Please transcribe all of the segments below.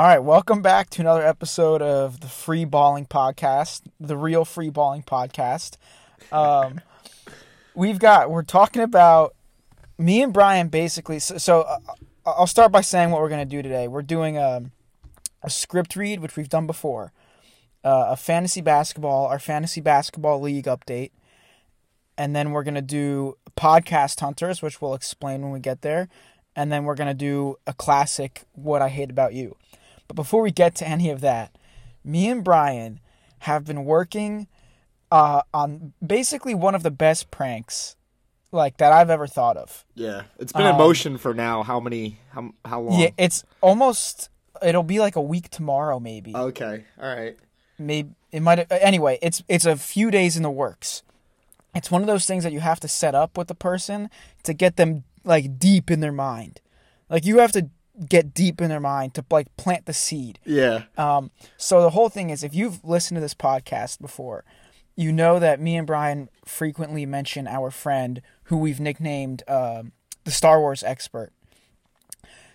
All right, welcome back to another episode of the Free Balling Podcast, the real Free Balling Podcast. Um, we've got we're talking about me and Brian basically. So, so uh, I'll start by saying what we're going to do today. We're doing a, a script read, which we've done before, uh, a fantasy basketball, our fantasy basketball league update, and then we're going to do podcast hunters, which we'll explain when we get there, and then we're going to do a classic, what I hate about you. But before we get to any of that, me and Brian have been working uh, on basically one of the best pranks like that I've ever thought of. Yeah, it's been in Um, motion for now. How many? How how long? Yeah, it's almost it'll be like a week tomorrow maybe. Okay. All right. maybe it might anyway, it's it's a few days in the works. It's one of those things that you have to set up with the person to get them like deep in their mind. Like you have to get deep in their mind to like plant the seed. Yeah. Um, so the whole thing is, if you've listened to this podcast before, you know that me and Brian frequently mention our friend who we've nicknamed um the Star Wars expert.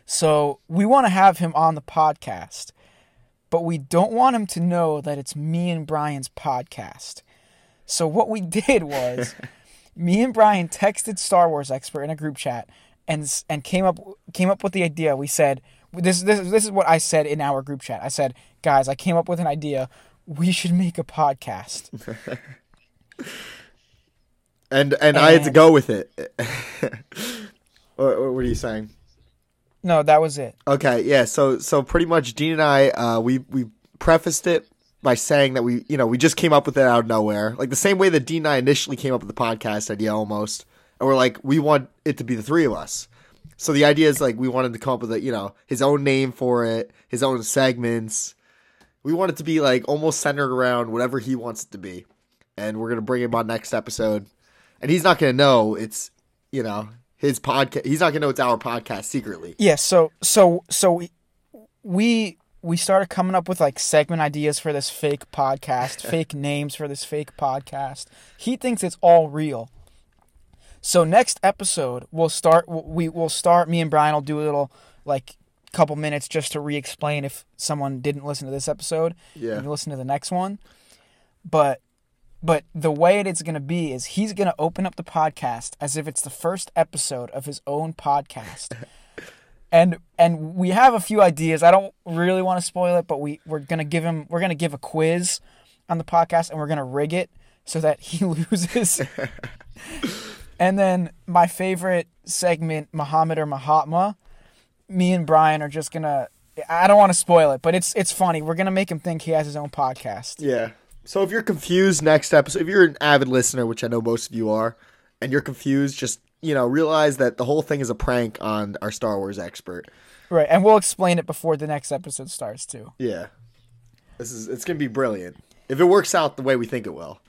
So we want to have him on the podcast, but we don't want him to know that it's me and Brian's podcast. So what we did was, me and Brian texted Star Wars expert in a group chat and and came up came up with the idea. We said this this this is what I said in our group chat. I said, guys, I came up with an idea. We should make a podcast. And and I had to go with it. what, what were you saying? No, that was it. Okay. Yeah. So so pretty much Dean and I uh, we we prefaced it by saying that we you know we just came up with it out of nowhere, like the same way that Dean and I initially came up with the podcast idea almost, and we're like we want it to be the three of us. So the idea is like we wanted to come up with a you know his own name for it, his own segments. We want it to be like almost centered around whatever he wants it to be, and we're gonna bring him on next episode, and he's not gonna know it's you know his podcast. He's not gonna know it's our podcast secretly. Yeah, so so so we we we started coming up with like segment ideas for this fake podcast, fake names for this fake podcast. He thinks it's all real. So next episode we'll start we will start me and Brian will do a little like couple minutes just to re-explain if someone didn't listen to this episode Yeah. and you listen to the next one. But but the way it is going to be is he's going to open up the podcast as if it's the first episode of his own podcast. and and we have a few ideas. I don't really want to spoil it, but we we're going to give him we're going to give a quiz on the podcast and we're going to rig it so that he loses. and then my favorite segment Muhammad or Mahatma, me and Brian are just going to I don't want to spoil it, but it's it's funny. We're going to make him think he has his own podcast. Yeah. So if you're confused next episode, if you're an avid listener, which I know most of you are, and you're confused, just you know realize that the whole thing is a prank on our Star Wars expert. Right, and we'll explain it before the next episode starts too. Yeah. This is it's gonna be brilliant if it works out the way we think it will.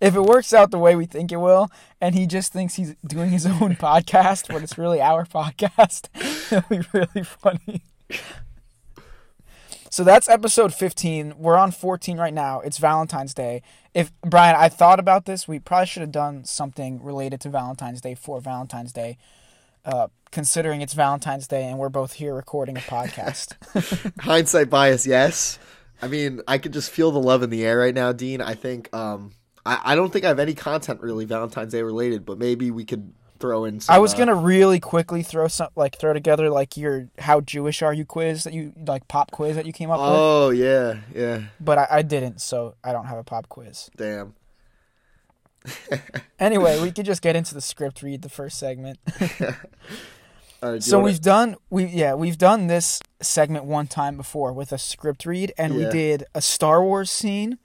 If it works out the way we think it will, and he just thinks he's doing his own podcast, but it's really our podcast, it'll be really funny. So that's episode 15. We're on 14 right now. It's Valentine's Day. If Brian, I thought about this. We probably should have done something related to Valentine's Day for Valentine's Day, uh, considering it's Valentine's Day and we're both here recording a podcast. Hindsight bias, yes. I mean, I could just feel the love in the air right now, Dean. I think um I, I don't think I have any content really Valentine's Day related, but maybe we could throw in some I was uh, gonna really quickly throw some like throw together like your how Jewish are you quiz that you like pop quiz that you came up with, Oh yeah, yeah. but I, I didn't, so I don't have a pop quiz. Damn. Anyway, we could just get into the script read the first segment. Right, so we've done we yeah we've done this segment one time before with a script read, and we did a Star Wars scene.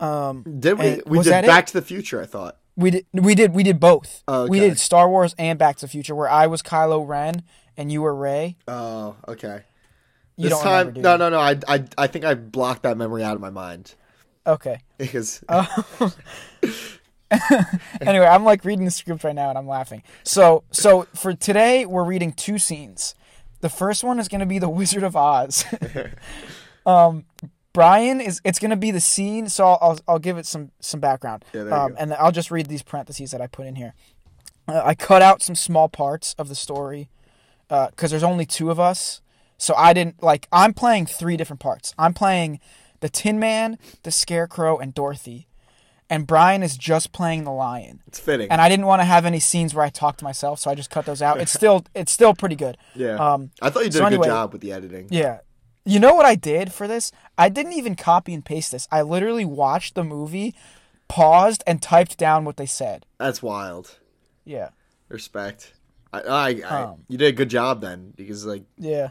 Um, did we we did that it? Back to the Future, I thought. we did we did we did both. Oh, We did Star Wars and Back to the Future, where I was Kylo Ren and you were Rey. Oh, okay. You this time, remember, no, no, no. I, I, I think I blocked that memory out of my mind Okay. because Oh. anyway, I'm like reading the script right now and I'm laughing. So, so for today, we're reading two scenes. The first one is going to be the Wizard of Oz. um, Brian is. It's going to be the scene. So I'll, I'll I'll give it some some background. Yeah, there you um, go. and I'll just read these parentheses that I put in here. Uh, I cut out some small parts of the story because there's only two of us. So I didn't like. I'm playing three different parts. I'm playing the Tin Man, the Scarecrow, and Dorothy, and Brian is just playing the Lion. It's fitting. And I didn't want to have any scenes where I talk to myself, so I just cut those out. It's still it's still pretty good. yeah. Um, I thought you did so a good anyway- job with the editing. yeah. You know what I did for this? I didn't even copy and paste this. I literally watched the movie, paused, and typed down what they said. That's wild. Yeah. Respect. I, I, I Um, you did a good job then because like Yeah.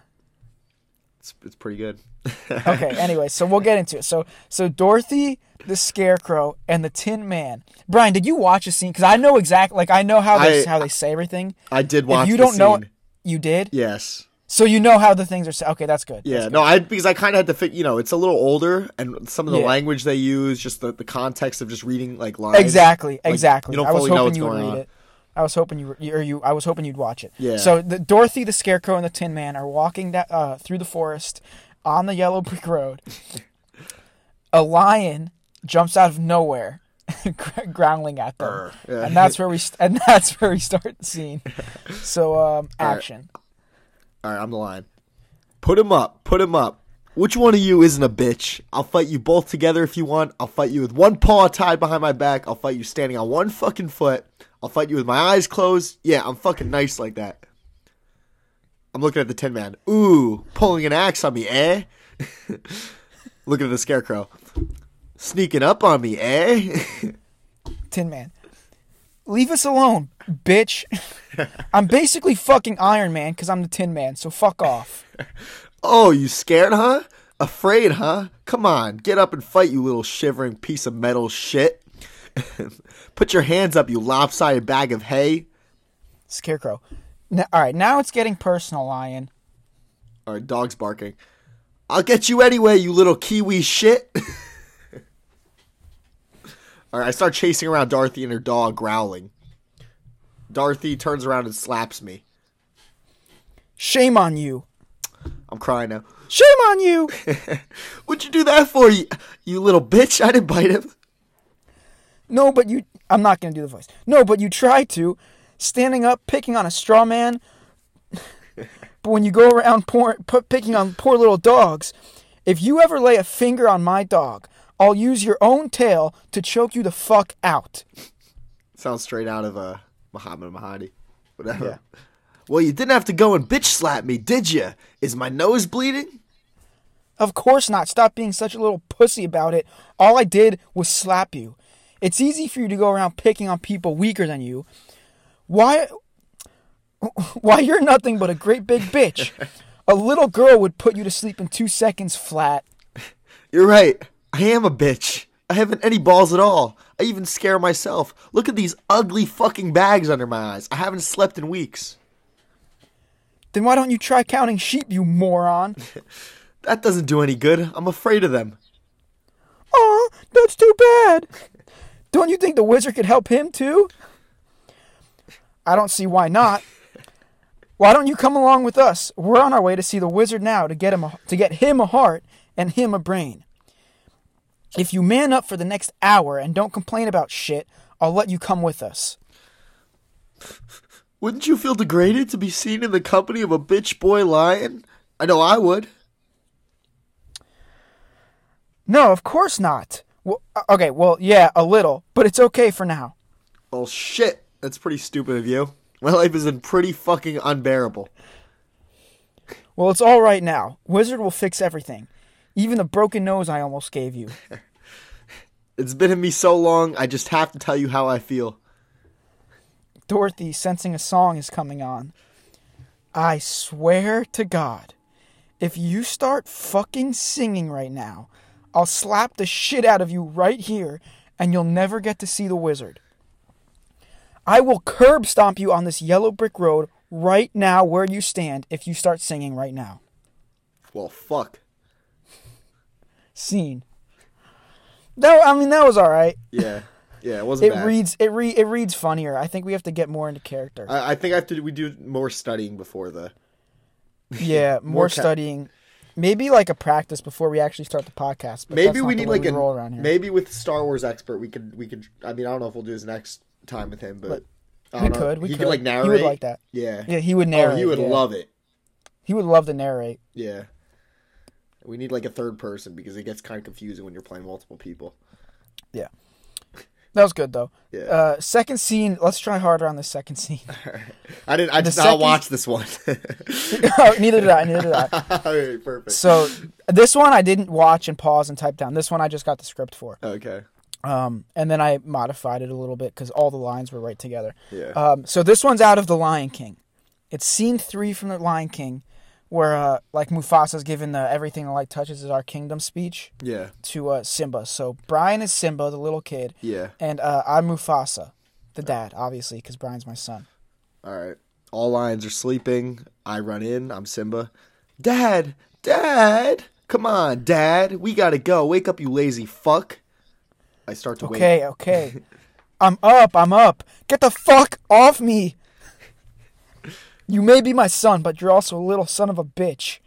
it's it's pretty good. Okay, anyway, so we'll get into it. So so Dorothy, the Scarecrow, and the Tin Man. Brian, did you watch a scene? Because I know exactly, like I know how they I- how they say everything. I did watch. if you don't know, you did. Yes. So you know how the things are. sa- Okay, that's good. Yeah, no, I because I kind of had to fit. You know, it's a little older, and some of the Yeah. language they use, just the, the context of just reading like lines. Exactly, Like, exactly. you don't I was fully know hoping what's you would going read on. it. I was hoping you, were, or you. I was hoping you'd watch it. Yeah. So the Dorothy, the Scarecrow, and the Tin Man are walking da- uh, through the forest on the yellow brick road. a lion jumps out of nowhere, growling at them. Yeah. and that's where we st- and that's where we start the scene. So um, action. All right, I'm the line. Put him up. Put him up. Which one of you isn't a bitch? I'll fight you both together if you want. I'll fight you with one paw tied behind my back. I'll fight you standing on one fucking foot. I'll fight you with my eyes closed. Yeah, I'm fucking nice like that. I'm looking at the Tin Man. Ooh, pulling an axe on me, eh? looking at the Scarecrow. Sneaking up on me, eh? Tin Man. Leave us alone, bitch. I'm basically fucking Iron Man because I'm the Tin Man, so fuck off. Oh, you scared, huh? Afraid, huh? Come on, get up and fight, you little shivering piece of metal shit. Put your hands up, you lopsided bag of hay. Scarecrow. Now, all right, now it's getting personal, Lion. All right, dog's barking. I'll get you anyway, you little kiwi shit. All right, I start chasing around Dorothy and her dog, growling. Dorothy turns around and slaps me. Shame on you. I'm crying now. Shame on you. What'd you do that for, you, you little bitch? I didn't bite him. No, but you. I'm not going to do the voice. No, but you tried to. Standing up, picking on a straw man. but when you go around poor, put, picking on poor little dogs, if you ever lay a finger on my dog, I'll use your own tail to choke you the fuck out. Sounds straight out of uh, Muhammad Mahadi. Whatever. Well, you didn't have to go and bitch slap me, did you? Is my nose bleeding? Of course not. Stop being such a little pussy about it. All I did was slap you. It's easy for you to go around picking on people weaker than you. Why why you're nothing but a great big bitch. A little girl would put you to sleep in 2 seconds flat. You're right. I am a bitch. I haven't any balls at all. I even scare myself. Look at these ugly fucking bags under my eyes. I haven't slept in weeks. Then why don't you try counting sheep, you moron? That doesn't do any good. I'm afraid of them. Aw, that's too bad. Don't you think the wizard could help him too? I don't see why not. Why don't you come along with us? We're on our way to see the wizard now to get him a, to get him a heart and him a brain. If you man up for the next hour and don't complain about shit, I'll let you come with us. Wouldn't you feel degraded to be seen in the company of a bitch boy lion? I know I would. No, of course not. Well, uh, okay, well, yeah, a little, but it's okay for now. Well, shit. That's pretty stupid of you. My life is in pretty fucking unbearable. Well, it's all right now. Wizard will fix everything. Even the broken nose I almost gave you. It's been in me so long, I just have to tell you how I feel. Dorothy, sensing a song is coming on. I swear to God, if you start fucking singing right now, I'll slap the shit out of you right here and you'll never get to see the wizard. I will curb stomp you on this yellow brick road right now where you stand if you start singing right now. Well, fuck. Scene. No, I mean that was all right. Yeah. Yeah, it wasn't It bad. reads it re it reads funnier. I think we have to get more into character. I, I think I have to. We do more studying before the. Yeah, more, More ca- studying. Maybe like a practice before we actually start the podcast. But Maybe we need like we a roll around here. maybe with Star Wars expert we could we could. I mean I don't know if we'll do this next time with him, but I we know. could. We he could. could like narrate. He would like that. Yeah. Yeah, he would narrate. oh, he would yeah. love it. He would love to narrate. Yeah. We need like a third person because it gets kind of confusing when you're playing multiple people. Yeah. That was good though. Yeah. Uh, second scene. Let's try harder on the second scene. I didn't. I The did not watch this one. oh, neither did I. Neither did I. All right, perfect. So this one I didn't watch and pause and type down. This one I just got the script for. okay. Um, and then I modified it a little bit because all the lines were right together. Yeah. Um, so this one's out of The Lion King. It's scene three from The Lion King, where uh, like Mufasa's given the "Everything the light touches is our kingdom" speech yeah. to uh, Simba. So Brian is Simba, the little kid, Yeah. and uh, I'm Mufasa, the dad, obviously, because Brian's my son. All right. All lions are sleeping. I run in. I'm Simba. Dad, Dad, come on, Dad. We gotta go. Wake up, you lazy fuck. I start to wake. Okay, okay. I'm up, I'm up. Get the fuck off me. You may be my son, but you're also a little son of a bitch.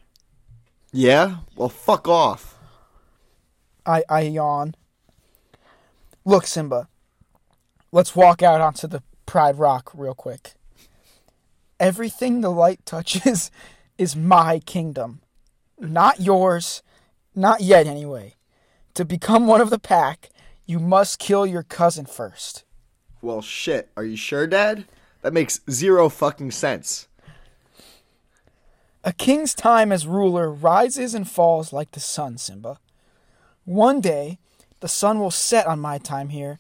Yeah. Well, fuck off. I, I yawn. Look, Simba. Let's walk out onto the Pride Rock real quick. Everything the light touches is my kingdom. Not yours. Not yet, anyway. To become one of the pack, you must kill your cousin first. Well, shit. Are you sure, Dad? That makes zero fucking sense. A king's time as ruler rises and falls like the sun, Simba. One day, the sun will set on my time here,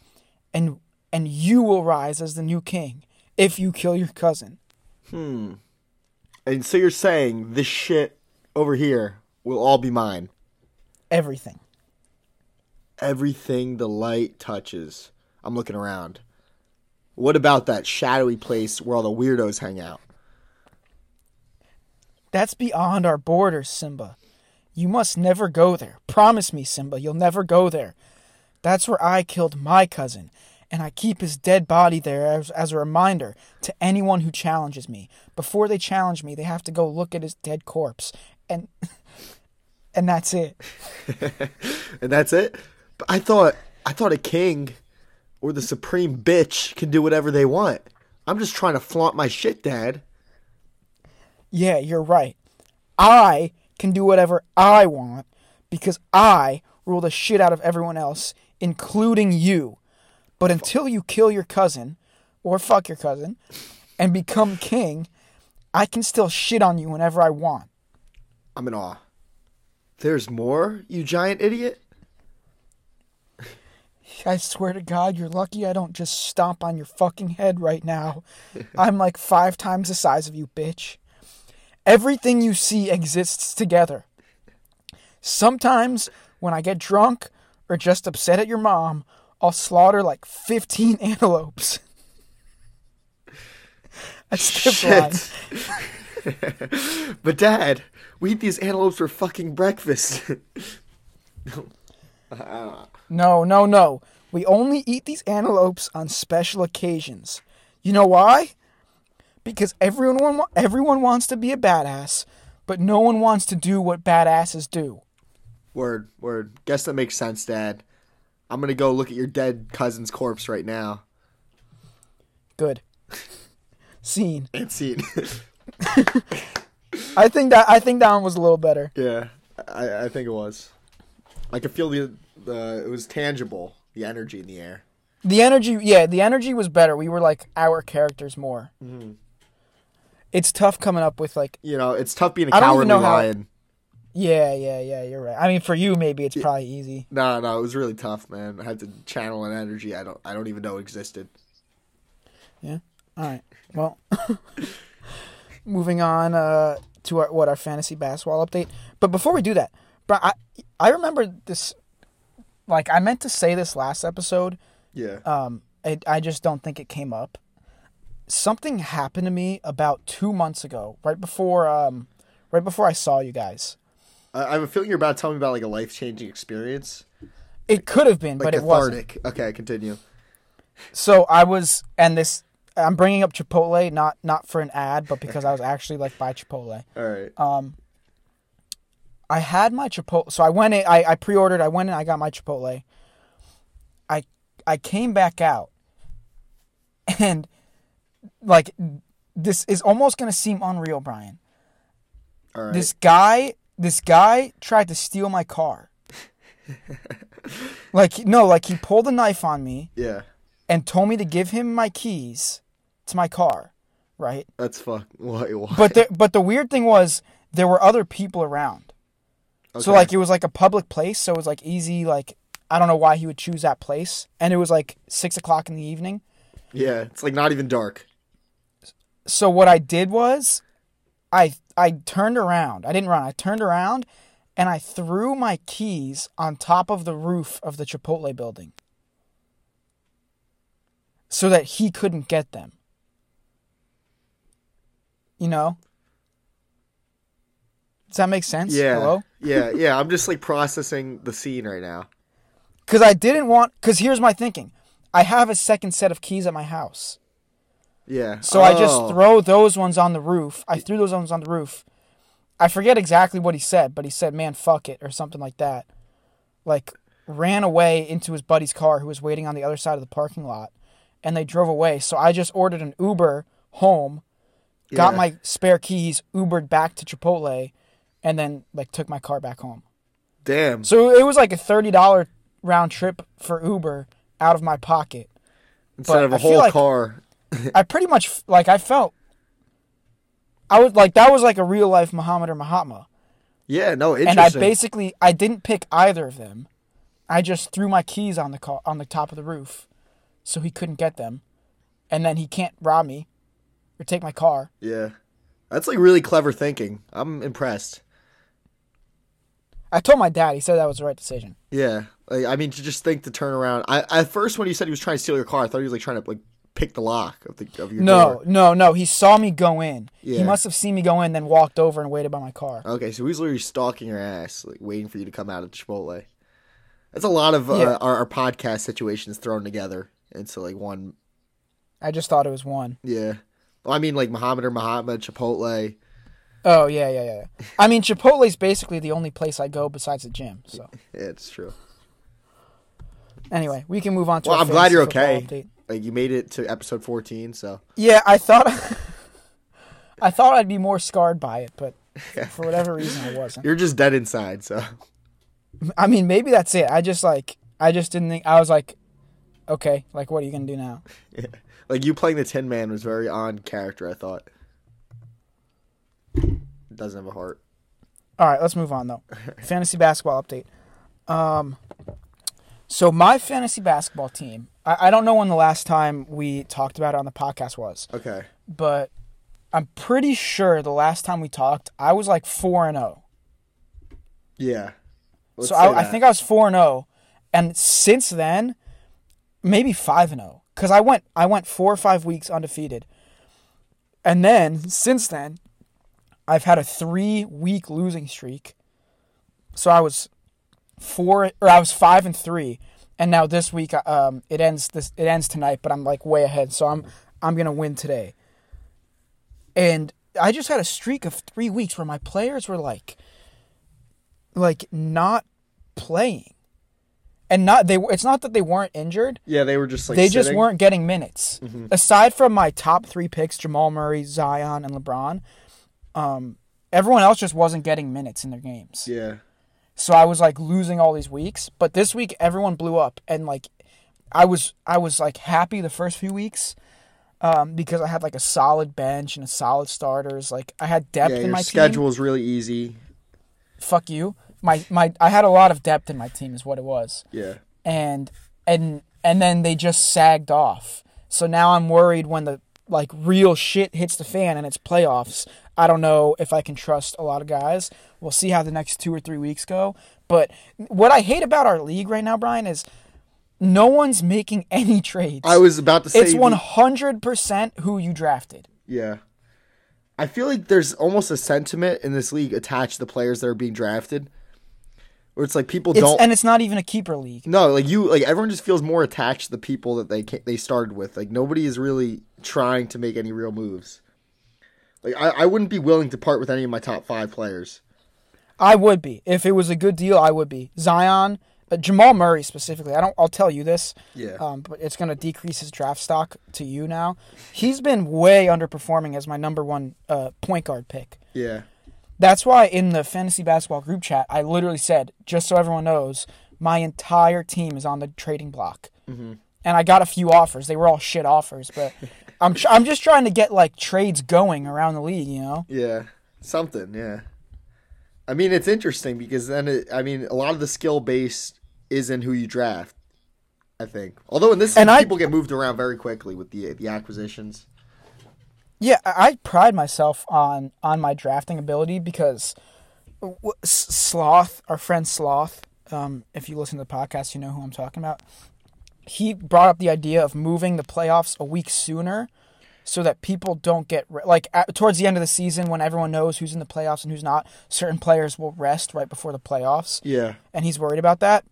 and and you will rise as the new king if you kill your cousin. Hmm. And so you're saying this shit over here will all be mine. Everything. Everything the light touches. I'm looking around. What about that shadowy place where all the weirdos hang out? That's beyond our borders, Simba. You must never go there. Promise me, Simba, you'll never go there. That's where I killed my cousin, and I keep his dead body there as, as a reminder to anyone who challenges me. Before they challenge me, they have to go look at his dead corpse, and and that's it. And that's it? But I thought I thought a king or the supreme bitch can do whatever they want. I'm just trying to flaunt my shit, Dad. Yeah, you're right. I can do whatever I want because I rule the shit out of everyone else, including you. But until you kill your cousin, or fuck your cousin, and become king, I can still shit on you whenever I want. I'm in awe. There's more, you giant idiot? I swear to God, you're lucky I don't just stomp on your fucking head right now. I'm like five times the size of you, bitch. Everything you see exists together. Sometimes, when I get drunk or just upset at your mom, I'll slaughter like 15 antelopes. Skipped line. but Dad, we eat these antelopes for fucking breakfast. No, no, no. We only eat these antelopes on special occasions. You know why? Because everyone everyone wants to be a badass, but no one wants to do what badasses do. word, word. Guess that makes sense, Dad. I'm gonna go look at your dead cousin's corpse right now. Good. Scene. And see I think that I think that one was a little better. Yeah, I, I think it was. I could feel the the it was tangible, the energy in the air. The energy, yeah, the energy was better. We were like our characters more. Mm-hmm. It's tough coming up with like, You know, it's tough being a I cowardly know how- lion. yeah, yeah, yeah. You're right. I mean, for you, maybe it's probably easy. No, no, it was really tough, man. I had to channel an energy I don't I don't even know existed. Yeah. All right. Well, moving on uh, to our, what our fantasy basketball update. But before we do that, bro, I I remember this. Like I meant to say this last episode. Yeah. Um, I, I just don't think it came up. Something happened to me about two months ago, right before um, right before I saw you guys. I, I have a feeling you're about to tell me about like a life changing experience. It could have been, Like but it wasn't. cathartic. Okay, continue. So I was, and this I'm bringing up Chipotle not not for an ad, but because I was actually like by Chipotle. All right. Um, I had my Chipotle, so I went in. I, I pre-ordered. I went in. I got my Chipotle. I I came back out, and like this is almost gonna seem unreal, Brian. Right. This guy, this guy tried to steal my car. like no, like he pulled a knife on me yeah. and told me to give him my keys to my car, right? That's fuck. What? what? But the but the weird thing was there were other people around. Okay. So like it was like a public place, so it was like easy. Like I don't know why he would choose that place, and it was like six o'clock in the evening. yeah, it's like not even dark. So what I did was, I I turned around. I didn't run. I turned around, and I threw my keys on top of the roof of the Chipotle building, so that he couldn't get them. You know. Does that make sense? Yeah. Hello. Yeah, yeah. I'm just like processing the scene right now. Because I didn't want. Because here's my thinking. I have a second set of keys at my house. Yeah. So I just Oh. throw those ones on the roof. I threw those ones on the roof. I forget exactly what he said, but he said, "Man, fuck it," or something like that. Like ran away into his buddy's car who was waiting on the other side of the parking lot, and they drove away. So I just ordered an Uber home, got Yeah. my spare keys, Ubered back to Chipotle, and then like took my car back home. Damn. So it was like a thirty dollar round trip for Uber out of my pocket. Instead but of a whole like- car. I pretty much like I felt I was like that was like a real life Muhammad or Mahatma. Yeah. No. And I basically I didn't pick either of them. I just threw my keys on the car on the top of the roof so he couldn't get them. And then he can't rob me or take my car. yeah. That's like really clever thinking. I'm impressed. I told my dad, he said that was the right decision. Yeah. Like, I mean, to just think to turn around. I at first when he said he was trying to steal your car, I thought he was like trying to like pick the lock of the of your No, door. no, no. He saw me go in. Yeah. He must have seen me go in, then walked over and waited by my car. Okay, so he's literally stalking your ass, like waiting for you to come out of Chipotle. That's a lot of uh, Yeah. our, our podcast situations thrown together into like one. I just thought it was one. Yeah. Well, I mean, like Muhammad or Muhammad, Chipotle. Oh yeah, yeah, yeah. yeah. I mean, Chipotle's basically the only place I go besides the gym. So Yeah, it's true. anyway, we can move on to. Well, our I'm glad you're okay. update. Like you made it to episode 14, so Yeah, I thought. I thought I'd be more scarred by it, but for whatever reason, I wasn't. you're just dead inside. So I mean, maybe that's it. I just like, I just didn't think. I was like, okay, like, what are you gonna do now? Yeah. like you playing the Tin Man was very on character. I thought. Doesn't have a heart. All right, let's move on though. fantasy basketball update. Um, so my fantasy basketball team. I, I don't know when the last time we talked about it on the podcast was, Okay. but I'm pretty sure the last time we talked, I was like four and zero. Yeah. Let's So say I, I that. think I was four and zero, and since then, maybe five and oh. zero. Because I went I went four or five weeks undefeated, and then since then, I've had a three week losing streak. So I was four or I was five and three, and now this week um it ends this it ends tonight, but I'm like way ahead, so I'm I'm gonna win today. And I just had a streak of three weeks where my players were like like not playing. And not they it's not that they weren't injured. Yeah, they were just like they just weren't getting minutes. Aside from my top 3 picks, Jamal Murray, Zion and LeBron, um everyone else just wasn't getting minutes in their games. Yeah. So I was like losing all these weeks, but this week everyone blew up and like I was I was like happy the first few weeks. Um, because I had like a solid bench and a solid starters. Like I had depth Yeah, in my team schedule is really easy. fuck you. My my I had a lot of depth in my team is what it was. Yeah. And and and then they just sagged off. So now I'm worried when the like real shit hits the fan and it's playoffs. I don't know if I can trust a lot of guys. We'll see how the next 2 or 3 weeks go. But what I hate about our league right now, Brian, is no one's making any trades. I was about to say it's 100% who you drafted. Yeah. I feel like there's almost a sentiment in this league attached to the players that are being drafted. Where it's like people It's, don't and it's not even a keeper league. No, like you like everyone just feels more attached to the people that they they started with. Like nobody is really trying to make any real moves. Like I, I wouldn't be willing to part with any of my top 5 players. I would be if it was a good deal. I would be Zion, uh, Jamal Murray specifically. I don't. I'll tell you this. Yeah. Um, but it's going to decrease his draft stock to you now. He's been way underperforming as my number one uh, point guard pick. Yeah. That's why in the fantasy basketball group chat, I literally said, just so everyone knows, my entire team is on the trading block. Mm-hmm. And I got a few offers. They were all shit offers, but I'm tr- I'm just trying to get like trades going around the league. You know? Yeah, something. Yeah. I mean, it's interesting because then it, I mean, a lot of the skill base is in who you draft. I think, although in this, And I- people get moved around very quickly with the the acquisitions. Yeah, I I pride myself on on my drafting ability because Sloth, our friend Sloth, um, if you listen to the podcast, you know who I'm talking about. He brought up the idea of moving the playoffs a week sooner, so that people don't get re- like at, towards the end of the season when everyone knows who's in the playoffs and who's not. Certain players will rest right before the playoffs, Yeah. and he's worried about that.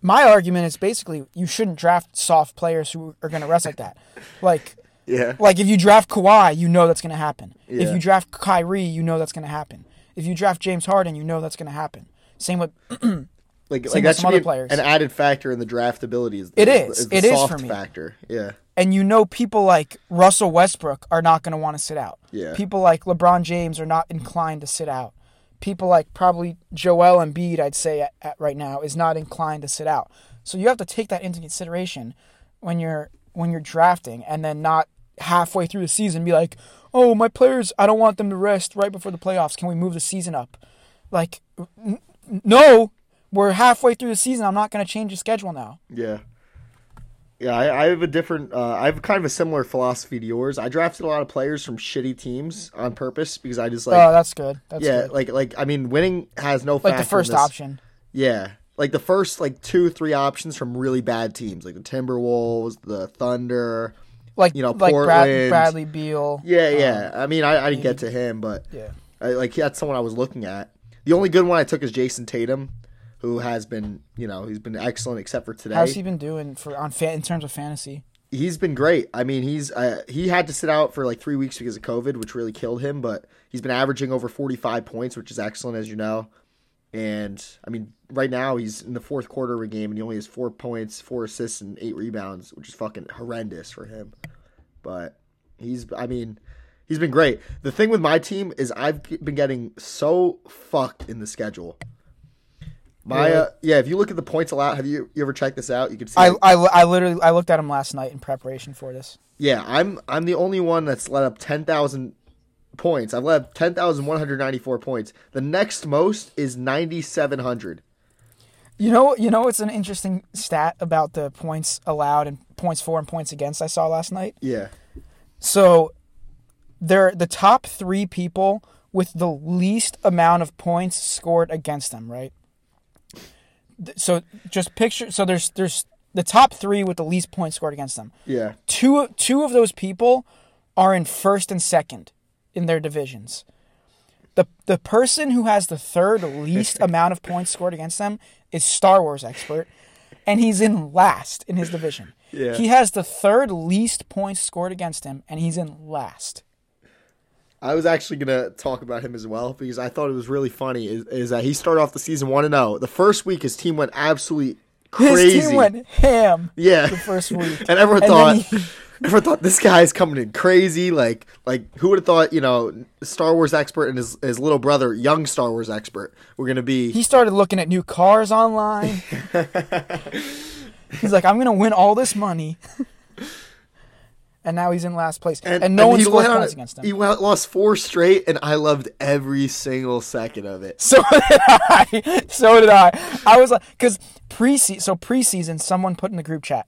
My argument is basically you shouldn't draft soft players who are going to rest like that, like. Yeah. Like if you draft Kawhi, you know that's going to happen. yeah. If you draft Kyrie, you know that's going to happen. If you draft James Harden, you know that's going to happen. Same with Like, Same like with that some should other be players. an added factor in the draftability. Is It the, is. the It is for me. factor. Yeah. and you know people like Russell Westbrook are not going to want to sit out. Yeah. People like LeBron James are not inclined to sit out. People like probably Joel Embiid, I'd say at, at right now, is not inclined to sit out. So you have to take that into consideration when you're when you're drafting, and then not halfway through the season be like, "Oh, my players, I don't want them to rest right before the playoffs. Can we move the season up?" Like, n- no, we're halfway through the season. I'm not going to change the schedule now. Yeah. Yeah, I, I have a different. Uh, I have kind of a similar philosophy to yours. I drafted a lot of players from shitty teams on purpose because I just like. oh, that's good. That's yeah, good. like like I mean, winning has no like the first option. Yeah, like the first like two three options from really bad teams, like the Timberwolves, the Thunder. like you know, like Brad, Portland. Bradley Beal. Yeah, um, yeah. I mean, I, I didn't get to him, but yeah. I, like that's someone I was looking at. The only good one I took is Jayson Tatum, who has been, you know, he's been excellent except for today. How's he been doing for on fa- in terms of fantasy? he's been great. I mean, he's uh, he had to sit out for like three weeks because of COVID, which really killed him. But he's been averaging over forty five points, which is excellent, as you know. And I mean, right now he's in the fourth quarter of a game, and he only has four points, four assists, and eight rebounds, which is fucking horrendous for him. But he's, I mean, he's been great. The thing with my team is I've been getting so fucked in the schedule. My uh, yeah, if you look at the points allowed, have you you ever checked this out? You can see. I, I, I literally I looked at them last night in preparation for this. Yeah, I'm I'm the only one that's let up ten thousand points. I've let up ten thousand one hundred ninety four points. The next most is ninety seven hundred. You know you know it's an interesting stat about the points allowed and points for and points against I saw last night. Yeah. So they're the top three people with the least amount of points scored against them, right? So just picture so there's there's the top three with the least points scored against them. Yeah. two two of those people are in first and second in their divisions. The the person who has the third least amount of points scored against them is Star Wars expert, and he's in last in his division. Yeah. He has the third least points scored against him, and he's in last. I was actually gonna talk about him as well because I thought it was really funny. Is, is that he started off the season one and zero. The first week his team went absolutely crazy. His team went ham yeah, the first week. and everyone And thought, he- everyone thought this guy's coming in crazy. Like, like who would have thought? You know, Star Wars expert and his his little brother, young Star Wars expert, were gonna be. He started looking at new cars online. he's like, I'm gonna win all this money. And now he's in last place. And, no one he scores went points against him. He went- lost four straight, and I loved every single second of it. So did I. So did I. I was like, because preseason. So preseason, someone put in the group chat.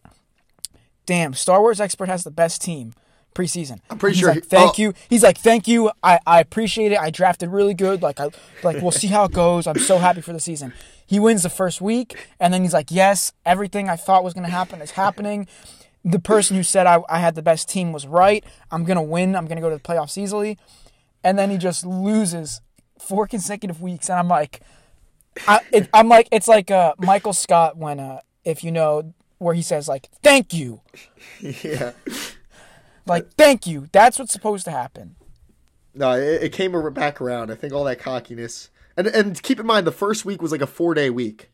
Damn, Star Wars expert has the best team preseason. I'm pretty He's sure Like, he- oh. thank oh. you. He's like, thank you. I, I appreciate it. I drafted really good. Like I like we'll see how it goes. I'm so happy for the season. He wins the first week, and then he's like, yes, everything I thought was gonna happen is happening. The person who said I, I had the best team was right. I'm gonna win. I'm gonna go to the playoffs easily. And then he just loses four consecutive weeks, and I'm like, I, it, I'm like, it's like uh, Michael Scott when, uh, if you know, where he says like, "Thank you," yeah. like "Thank you." That's what's supposed to happen. No, it, it came back around. I think all that cockiness, and and keep in mind the first week was like a four day week.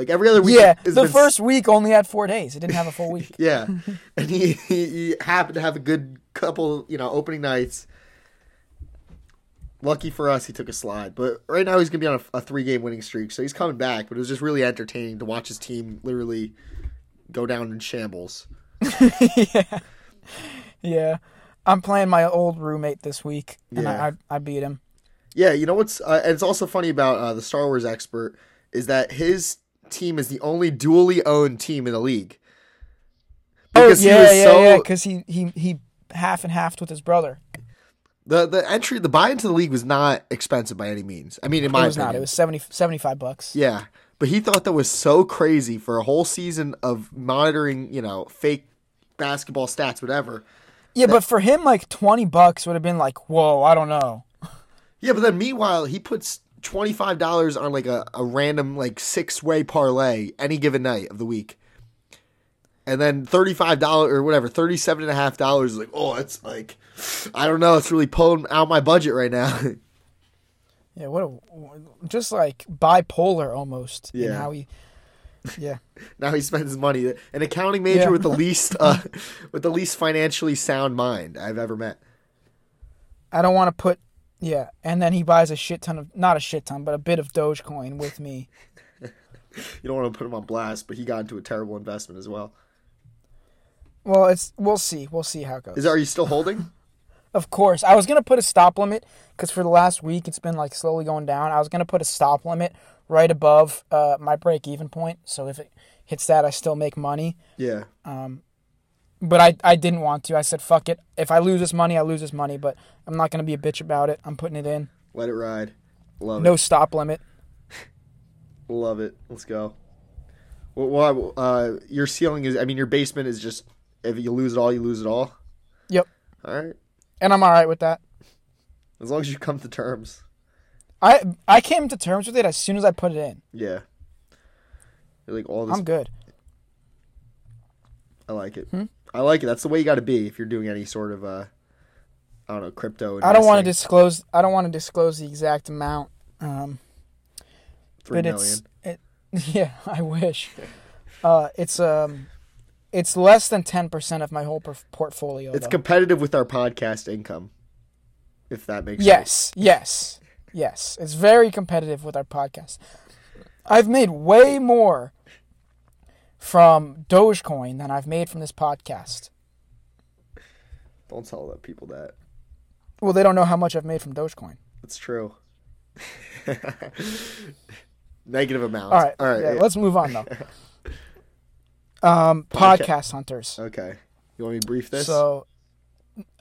Like every other week, Yeah, the first week only had four days. It didn't have a full week. Yeah, and he, he he happened to have a good couple, you know, opening nights. lucky for us, he took a slide. But right now he's gonna be on a, a three game winning streak, so he's coming back. But it was just really entertaining to watch his team literally go down in shambles. yeah, yeah. I'm playing my old roommate this week, and Yeah. I, I I beat him. Yeah, you know what's uh, and it's also funny about uh, the Star Wars expert is that his team is the only dually owned team in the league. Oh, because oh yeah, he was yeah, so yeah. Because he he he half and half with his brother. the the entry the buy into the league was not expensive by any means. I mean, in It my was opinion, not. It was 70, 75 bucks. yeah. But he thought that was so crazy for a whole season of monitoring, you know, fake basketball stats, whatever. Yeah, but for him, like twenty bucks would have been like, whoa, I don't know. Yeah, but then meanwhile, he puts twenty five dollars on like a, a random like six way parlay any given night of the week. And then thirty five dollars or whatever, thirty seven and a half dollars is like, oh, it's like I don't know, it's really pulling out my budget right now. Yeah, what a just like bipolar almost. Yeah. how he. Yeah. now he spends his money. An accounting major Yeah. with the least uh, with the least financially sound mind I've ever met. I don't want to put. Yeah, and then he buys a shit ton of not a shit ton, but a bit of Dogecoin with me. You don't want to put him on blast, but he got into a terrible investment as well. Well, it's we'll see. We'll see how it goes. Is are you still holding? Of course, I was gonna put a stop limit because for the last week it's been like slowly going down. I was gonna put a stop limit right above uh, my break even point, so if it hits that, I still make money. Yeah. But I I didn't want to. I said fuck it. If I lose this money, I lose this money. But I'm not gonna be a bitch about it. I'm putting it in. Let it ride. Love No it. No stop limit. Love it. Let's go. Well, well, uh, your ceiling is. I mean, your basement is just. If you lose it all, you lose it all. Yep. All right. And I'm all right with that. As long as you come to terms. I I came to terms with it as soon as I put it in. Yeah. You're like all this. I'm good. I like it. Hmm? I like it. That's the way you got to be if you're doing any sort of. uh I don't know crypto. I don't want to disclose. I don't want to disclose the exact amount. Um, Three but million. it's it. Yeah, I wish. Uh, it's um, it's less than ten percent of my whole por- portfolio. It's though. competitive with our podcast income. If that makes sense. yes, yes, yes. It's very competitive with our podcast. I've made way more from Dogecoin than I've made from this podcast. Don't tell the people that. Well, they don't know how much I've made from Dogecoin. It's true. Negative amount. All right, All right. yeah, yeah. let's move on though. Um, Podca- podcast hunters. Okay. You want me to brief this? So,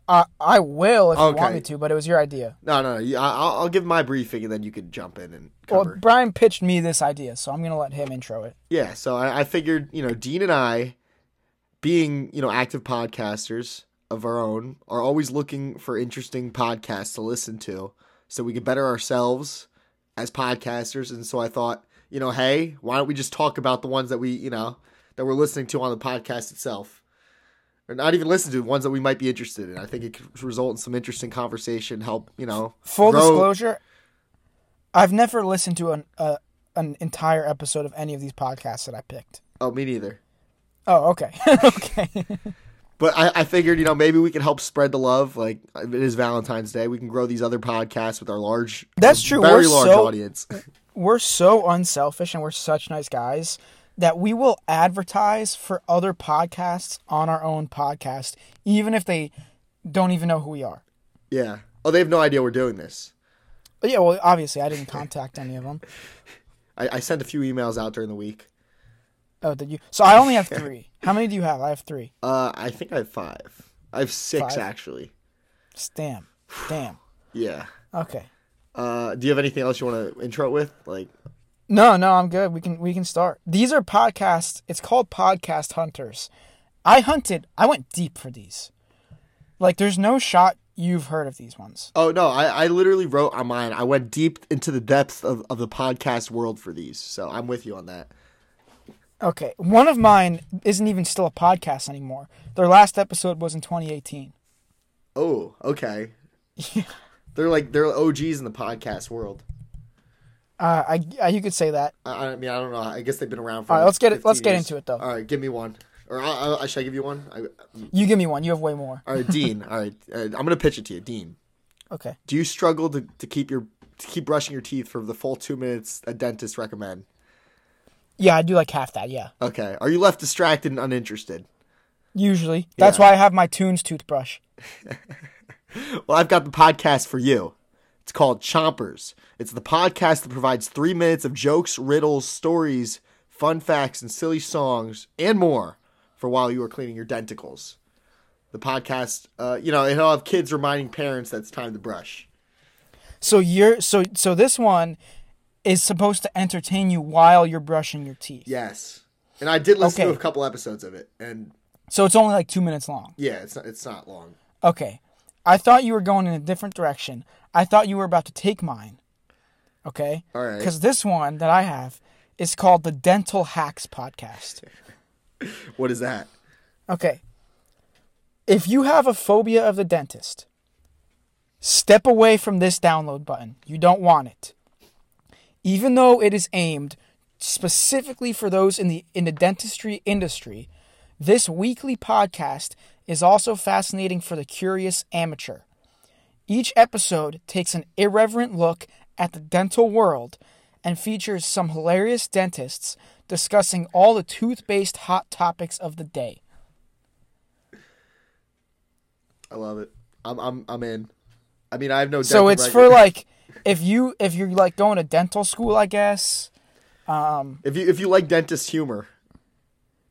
I I will if you want me to, but it was your idea. No, no, no. I- I'll, I'll give my briefing and then you could jump in and Well. Brian pitched me this idea, so I'm gonna let him intro it. yeah, so I, I figured, you know, Dean and I, being, you know, active podcasters of our own, are always looking for interesting podcasts to listen to so we can better ourselves as podcasters. And so I thought, you know, hey, why don't we just talk about the ones that we, you know, that we're listening to on the podcast itself? Or not even listen to ones that we might be interested in. I think it could result in some interesting conversation, help, you know. Full grow- disclosure, I've never listened to an uh, an entire episode of any of these podcasts that I picked. Oh, me neither. Oh, okay, okay. But I, I figured, you know, maybe we can help spread the love. Like it is Valentine's Day, we can grow these other podcasts with our large, That's true. very We're large so- audience. we're so unselfish and we're such nice guys that we will advertise for other podcasts on our own podcast, even if they don't even know who we are. yeah. Oh, they have no idea we're doing this. But yeah, well, obviously, I didn't contact any of them. I, I sent a few emails out during the week. Oh, did you? So I only have three. How many do you have? I have three. Uh, I think I have five. I have six Five? actually. Damn. Damn. Yeah. Okay. Uh, do you have anything else you want to intro with? Like, No, no, I'm good. We can we can start. These are podcasts. It's called Podcast Hunters. I hunted. I went deep for these. Like, there's no shot you've heard of these ones. oh no, I, I literally wrote on mine. I went deep into the depths of, of the podcast world for these, so I'm with you on that. Okay, one of mine isn't even still a podcast anymore. Their last episode was in 2018. Oh, okay. Yeah. They're like they're OGs in the podcast world. Uh, I, I you could say that. I, I mean, I don't know. I guess they've been around for. All right, like let's get it- let's 15 get into it, though. All right, give me one. Or I, I, should I give you one? I, You give me one. You have way more. all right, Dean. All right, uh, I'm gonna pitch it to you, Dean. Okay. Do you struggle to, to keep your to keep brushing your teeth for the full two minutes a dentist recommend? Yeah, I do like half that. Yeah. Okay. Are you left distracted and uninterested? Usually. That's Yeah. why I have my Tunes toothbrush. Well, I've got the podcast for you. It's called Chompers. It's the podcast that provides three minutes of jokes, riddles, stories, fun facts, and silly songs, and more for while you are cleaning your denticles. The podcast, uh, you know, it'll have kids reminding parents that it's time to brush. So you're so so this one is supposed to entertain you while you're brushing your teeth. Yes. And I did listen Okay. to a couple episodes of it, and So it's only like two minutes long. yeah, it's not, it's not long. Okay. I thought you were going in a different direction. I thought you were about to take mine. Okay? All right. Because this one that I have is called the Dental Hacks Podcast. What is that? Okay. If you have a phobia of the dentist, step away from this download button. You don't want it. Even though it is aimed specifically for those in the in the dentistry industry, this weekly podcast is also fascinating for the curious amateur. Each episode takes an irreverent look at the dental world and features some hilarious dentists discussing all the tooth based hot topics of the day. I love it. I'm I'm I'm in. I mean, I have no. So it's regu- for like if you if you're like going to dental school, I guess. Um, if you if you like dentist humor.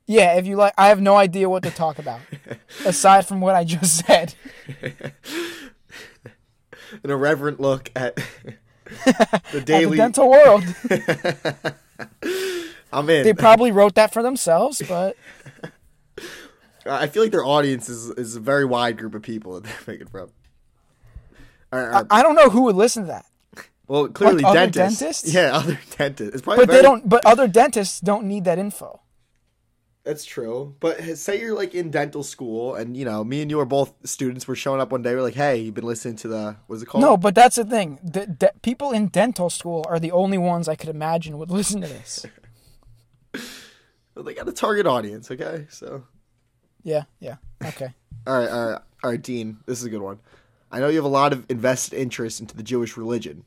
Yeah, if you like, I have no idea what to talk about aside from what I just said. an irreverent look at the At the daily. dental world, I'm in. they probably wrote that for themselves, but I feel like their audience is is a very wide group of people that they're making from. All right, all right. I don't know who would listen to that. well, clearly other dentists. dentists? Yeah, other dentists. It's probably But they don't. But other dentists don't need that info. That's true. But say you're like in dental school, and you know, me and you are both students. We're showing up one day. We're like, "Hey, you've been listening to the what's it called?" No, but that's the thing. The, de- people in dental school are the only ones I could imagine would listen to this. Well, they got a target audience. Okay, so Yeah, yeah. Okay. all right, all right, all right, Dean. This is a good one. I know you have a lot of invested interest into the Jewish religion.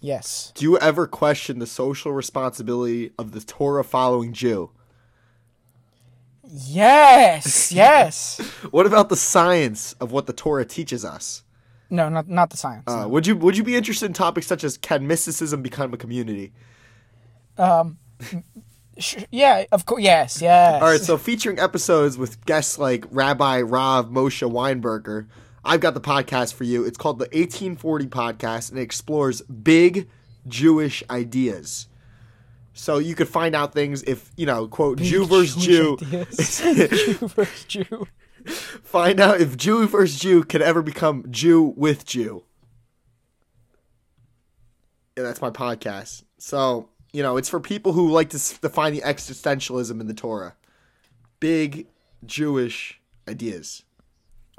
Yes. Do you ever question the social responsibility of the Torah following Jew? Yes. Yes. What about the science of what the Torah teaches us? no, not not the science. Uh, would you would you be interested in topics such as can mysticism become a community? Sh- yeah, of course. Yes, yes. All right, so featuring episodes with guests like Rabbi Rav Moshe Weinberger, I've got the podcast for you. It's called the 1840 Podcast, and it explores big Jewish ideas. So you could find out things if you know, quote, Jew versus Jew. Jew versus Jew. Find out if Jew versus Jew can ever become Jew with Jew. Yeah, that's my podcast. So, you know, it's for people who like to define the existentialism in the Torah. Big Jewish ideas.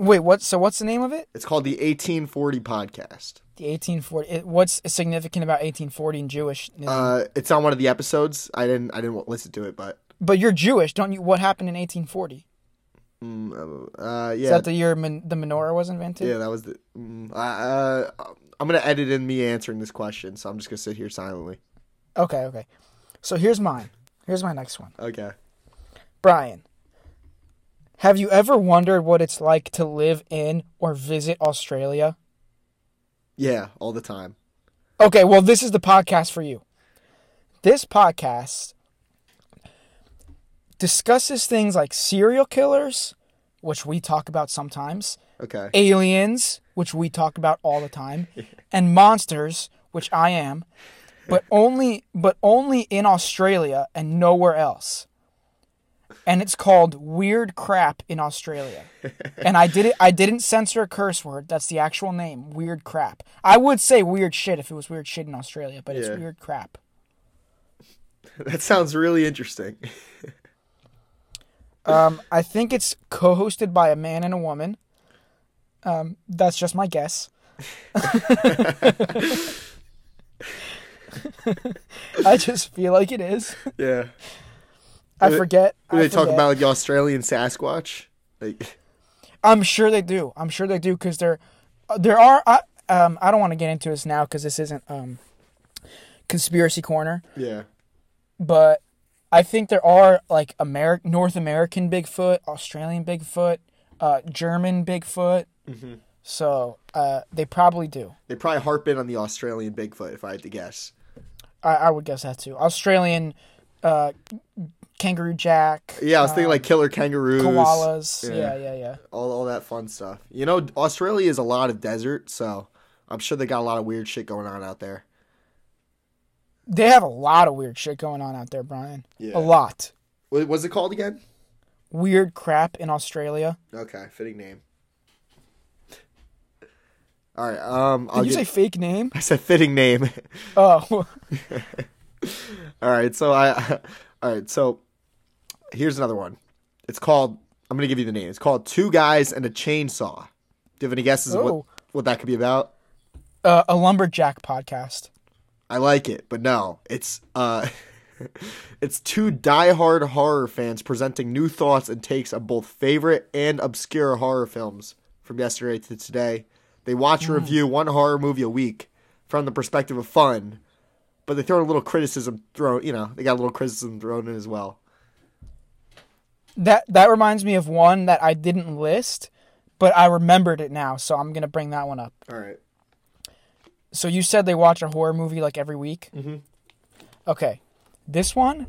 Wait, what? So what's the name of it? It's called the 1840 Podcast. The 1840. It, what's significant about 1840 in Jewish? Uh, it's on one of the episodes. I didn't. I didn't listen to it, but but you're Jewish, don't you? What happened in 1840? uh, Is yeah, that the year min- the menorah was invented? yeah, that was the. Mm, uh, I'm gonna edit in me answering this question, so I'm just gonna sit here silently. Okay, okay. So here's mine. Here's my next one. Okay. Brian, have you ever wondered what it's like to live in or visit Australia? Yeah, all the time. Okay, well, this is the podcast for you. This podcast discusses things like serial killers, which we talk about sometimes, Okay. aliens, which we talk about all the time, and monsters, which I am, but only but only in Australia and nowhere else. And it's called Weird Crap in Australia. And I did it I didn't censor a curse word. That's the actual name, Weird Crap. I would say weird shit if it was weird shit in Australia, but it's weird crap. That sounds really interesting. Um, I think it's co-hosted by a man and a woman. Um, that's just my guess. I just feel like it is. yeah. I Do they- forget. Do I they talk about like the Australian Sasquatch? Like, I'm sure they do. I'm sure they do because there, there are. I, um, I don't want to get into this now because this isn't um, conspiracy corner, Yeah. but I think there are like Ameri- North American Bigfoot, Australian Bigfoot, uh, German Bigfoot. Mm-hmm. So uh, they probably do. They probably harp in on the Australian Bigfoot, if I had to guess. I, I would guess that too. Australian uh, kangaroo jack. Yeah, I was thinking um, like killer kangaroos, koalas. Yeah. Yeah, yeah, yeah. all all that fun stuff. You know, Australia is a lot of desert, so I'm sure they got a lot of weird shit going on out there. They have a lot of weird shit going on out there, Brian. Yeah. A lot. What was it called again? Weird crap in Australia. Okay, fitting name. All right. Um, Did I'll you get- say fake name? I said fitting name. Oh, all right. So I. All right. So here's another one. It's called. I'm gonna give you the name. It's called Two Guys and a Chainsaw. Do you have any guesses of what Oh. what that could be about? uh, a lumberjack podcast. I like it, but no, it's uh, it's two diehard horror fans presenting new thoughts and takes on both favorite and obscure horror films from yesterday to today. They watch and review one horror movie a week from the perspective of fun, but they throw in a little criticism thrown. You know, they got a little criticism thrown in as well. That that reminds me of one that I didn't list, but I remembered it now, so I'm gonna bring that one up. All right. So you said they watch a horror movie like every week. Mhm. Okay, this one.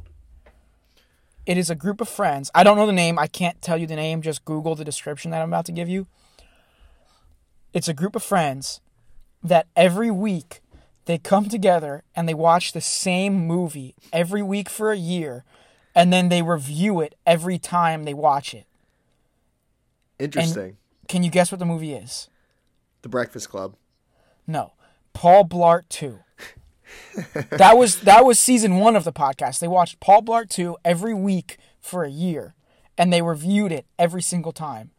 It is a group of friends. I don't know the name. I can't tell you the name. Just Google the description that I'm about to give you. It's a group of friends that every week they come together and they watch the same movie every week for a year, and then they review it every time they watch it. Interesting. Can you guess what the movie is? the Breakfast Club. No. Paul Blart 2. that was that was season 1 of the podcast. They watched Paul Blart 2 every week for a year and they reviewed it every single time.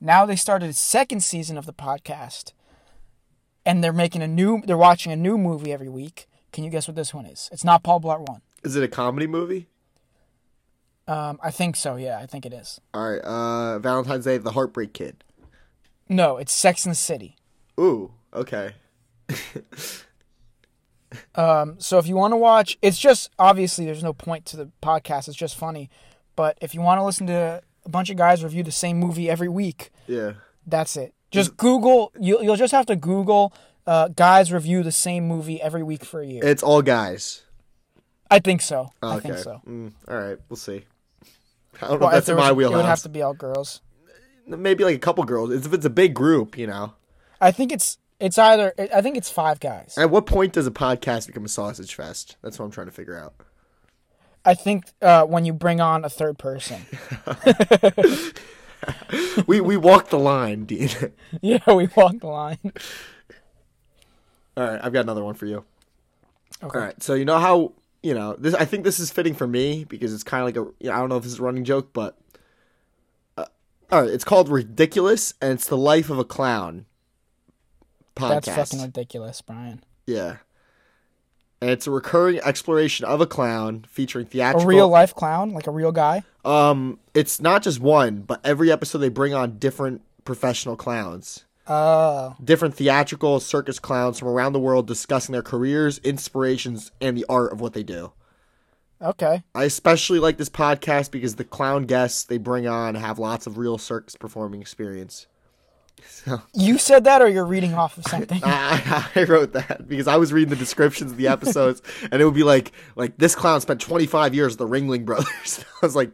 Now they started a second season of the podcast and they're making a new they're watching a new movie every week. Can you guess what this one is? It's not Paul Blart 1. Is it a comedy movie? Um I think so. Yeah, I think it is. All right. Uh, Valentine's Day, The Heartbreak Kid. No, it's Sex and the City. Ooh. Okay. Um, so if you want to watch, it's just obviously there's no point to the podcast. It's just funny, but if you want to listen to a bunch of guys review the same movie every week, Yeah. that's it. Just Google. You'll you'll just have to Google uh, guys review the same movie every week for a year. It's all guys. I think so. Okay. I think so. Mm, all right, we'll see. I don't know Well, if that's in my was- It would have to be all girls. Maybe like a couple girls. It's- If it's a big group, you know. I think it's it's either. I think it's five guys. At what point does a podcast become a sausage fest? That's what I'm trying to figure out. I think uh, when you bring on a third person. we we walk the line, Dean. yeah, we walk the line. all right, I've got another one for you. Okay. All right, so you know how you know this. I think this is fitting for me because it's kind of like a. You know, I don't know if this is a running joke, but uh, all right, it's called ridiculous, and it's the life of a clown. Podcast. That's fucking ridiculous, Brian. Yeah. And it's a recurring exploration of a clown featuring theatrical. A real life clown, like a real guy. Um, it's not just one, but every episode they bring on different professional clowns, Oh, different theatrical circus clowns from around the world discussing their careers, inspirations, and the art of what they do. okay. I especially like this podcast because the clown guests they bring on have lots of real circus performing experience. So, You said that, or you're reading off of something? I, I wrote that because I was reading the descriptions of the episodes, and it would be like, like this clown spent 25 years with the Ringling Brothers. I was like,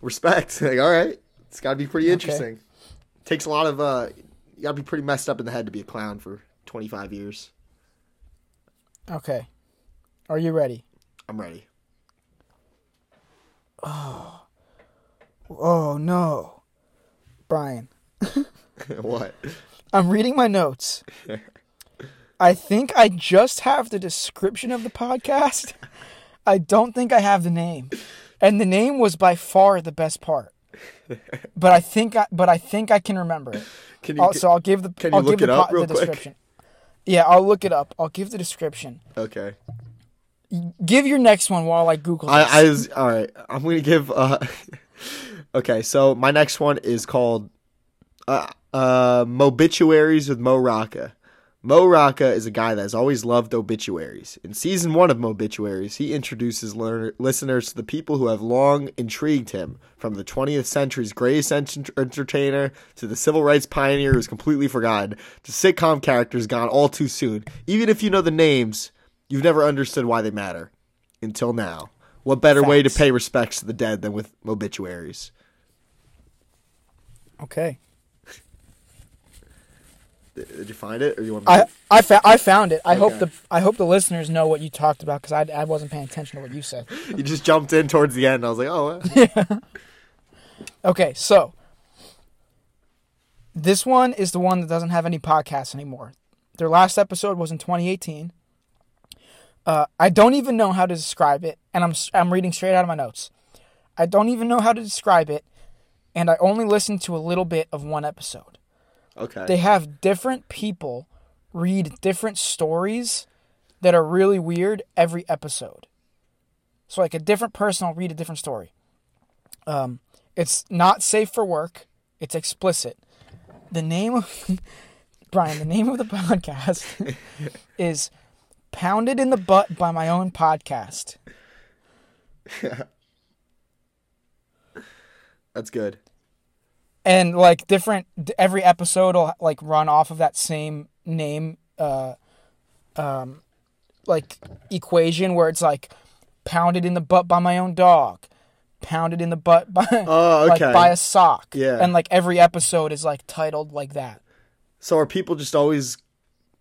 respect. Like, all right, it's got to be pretty interesting. Takes a lot of, uh, you got to be pretty messed up in the head to be a clown for 25 years. okay. Are you ready? I'm ready. Oh no, Brian. what? I'm reading my notes. I think I just have the description of the podcast. I don't think I have the name, and the name was by far the best part. But I think I, but I think I can remember it. Can you? I'll, so I'll give the can you I'll look give it the, up real the quick? description. Yeah, I'll look it up. I'll give the description. okay. Give your next one while I Google. This. I, I was all right. I'm gonna give. Uh, okay, so my next one is called uh, uh, "Mobituaries with Mo Rocca." Mo Rocca is a guy that has always loved obituaries. In season one of Mobituaries, he introduces learner, listeners to the people who have long intrigued him, from the 20th century's greatest ent- entertainer to the civil rights pioneer who's completely forgotten to sitcom characters gone all too soon. Even if you know the names, you've never understood why they matter. Until now. What better way to pay respects to the dead than with obituaries? Okay. Did you find it, or you want me? I to- I, fa- I found it. I hope the I hope the listeners know what you talked about because I, I wasn't paying attention to what you said. you just jumped in towards the end. I was like, oh, well. Okay, so this one is the one that doesn't have any podcasts anymore. Their last episode was in 2018. Uh, I don't even know how to describe it, and I'm I'm reading straight out of my notes. I don't even know how to describe it, and I only listened to a little bit of one episode. Okay. They have different people read different stories that are really weird every episode. So like a different person will read a different story. Um, it's not safe for work. It's explicit. The name of Brian, the name of the podcast is "Pounded in the Butt" by my own podcast. Yeah. That's good. And like different every episode will like run off of that same name uh um like equation where it's like pounded in the butt by my own dog pounded in the butt by Oh, like by a sock Yeah. and like every episode is like titled like that So are people just always,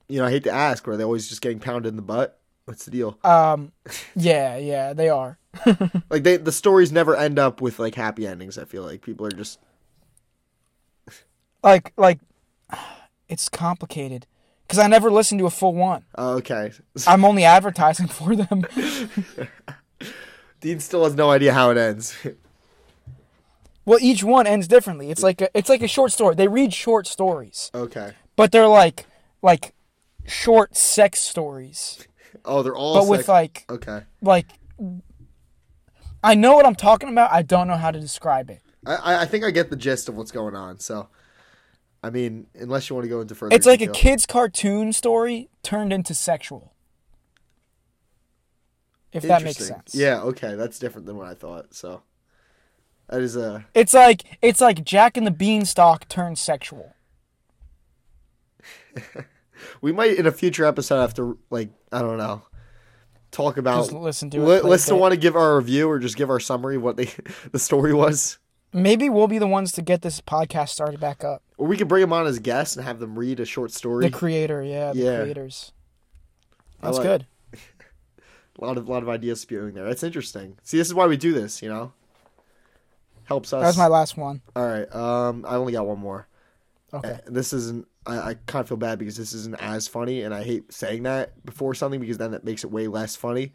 you know, I hate to ask, are they always just getting pounded in the butt? What's the deal? um yeah yeah they are Like they, the stories never end up with like happy endings. I feel like people are just like like it's complicated because i never listened to a full one oh, okay. i'm only advertising for them Dean still has no idea how it ends. well each one ends differently it's like a, it's like a short story they read short stories okay. but they're like like short sex stories Oh, they're all. but with like okay. like i know what i'm talking about i don't know how to describe it I, I think I get the gist of what's going on. So, I mean, unless you want to go into further, it's like a kid's cartoon story turned into sexual if that makes sense Yeah. Okay, that's different than what I thought. So, that is a. it's like it's like jack and the beanstalk turned sexual We might in a future episode have to like I don't know talk about Just listen to it, Li- listen it. want to give our review or just give our summary of what they the story was, maybe we'll be the ones to get this podcast started back up or we could bring them on as guests and have them read a short story. the creator yeah the Yeah. creators that's like- good A lot of lot of ideas spewing there. That's interesting. See, this is why we do this. You know, helps us. that was my last one All right. Um, I only got one more. okay Uh, This isn't. I, I kind of feel bad because this isn't as funny, and I hate saying that before something because then that makes it way less funny.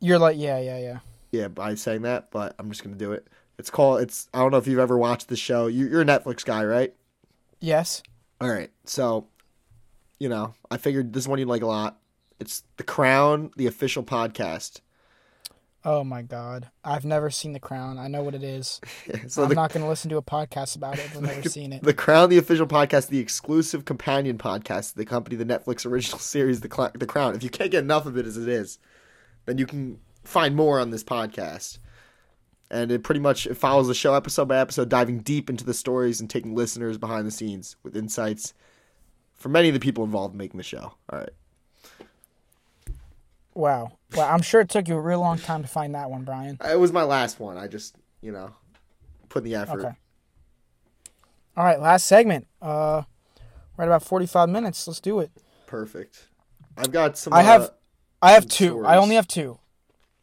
you're like yeah yeah yeah Yeah, by saying that, but I'm just gonna do it. It's called. It's. I don't know if you've ever watched the show. You, you're a Netflix guy, right? yes All right. So, you know, I figured this one you'd like a lot. It's The Crown, the official podcast. Oh my god. I've never seen The Crown. I know what it is. so I'm the, not going to listen to a podcast about it I've never seen it. the Crown, the official podcast, the exclusive companion podcast, the company, the Netflix original series, the Cl- the Crown. If you can't get enough of it as it is, then you can find more on this podcast. And it pretty much it follows the show episode by episode, diving deep into the stories and taking listeners behind the scenes with insights from many of the people involved in making the show. All right. Wow. Well, I'm sure it took you a real long time to find that one, Brian. It was my last one. I just, you know, put in the effort. Okay. All right, last segment. Uh right about 45 minutes. Let's do it. Perfect. I've got some. I have uh, I have some 2. I only have 2.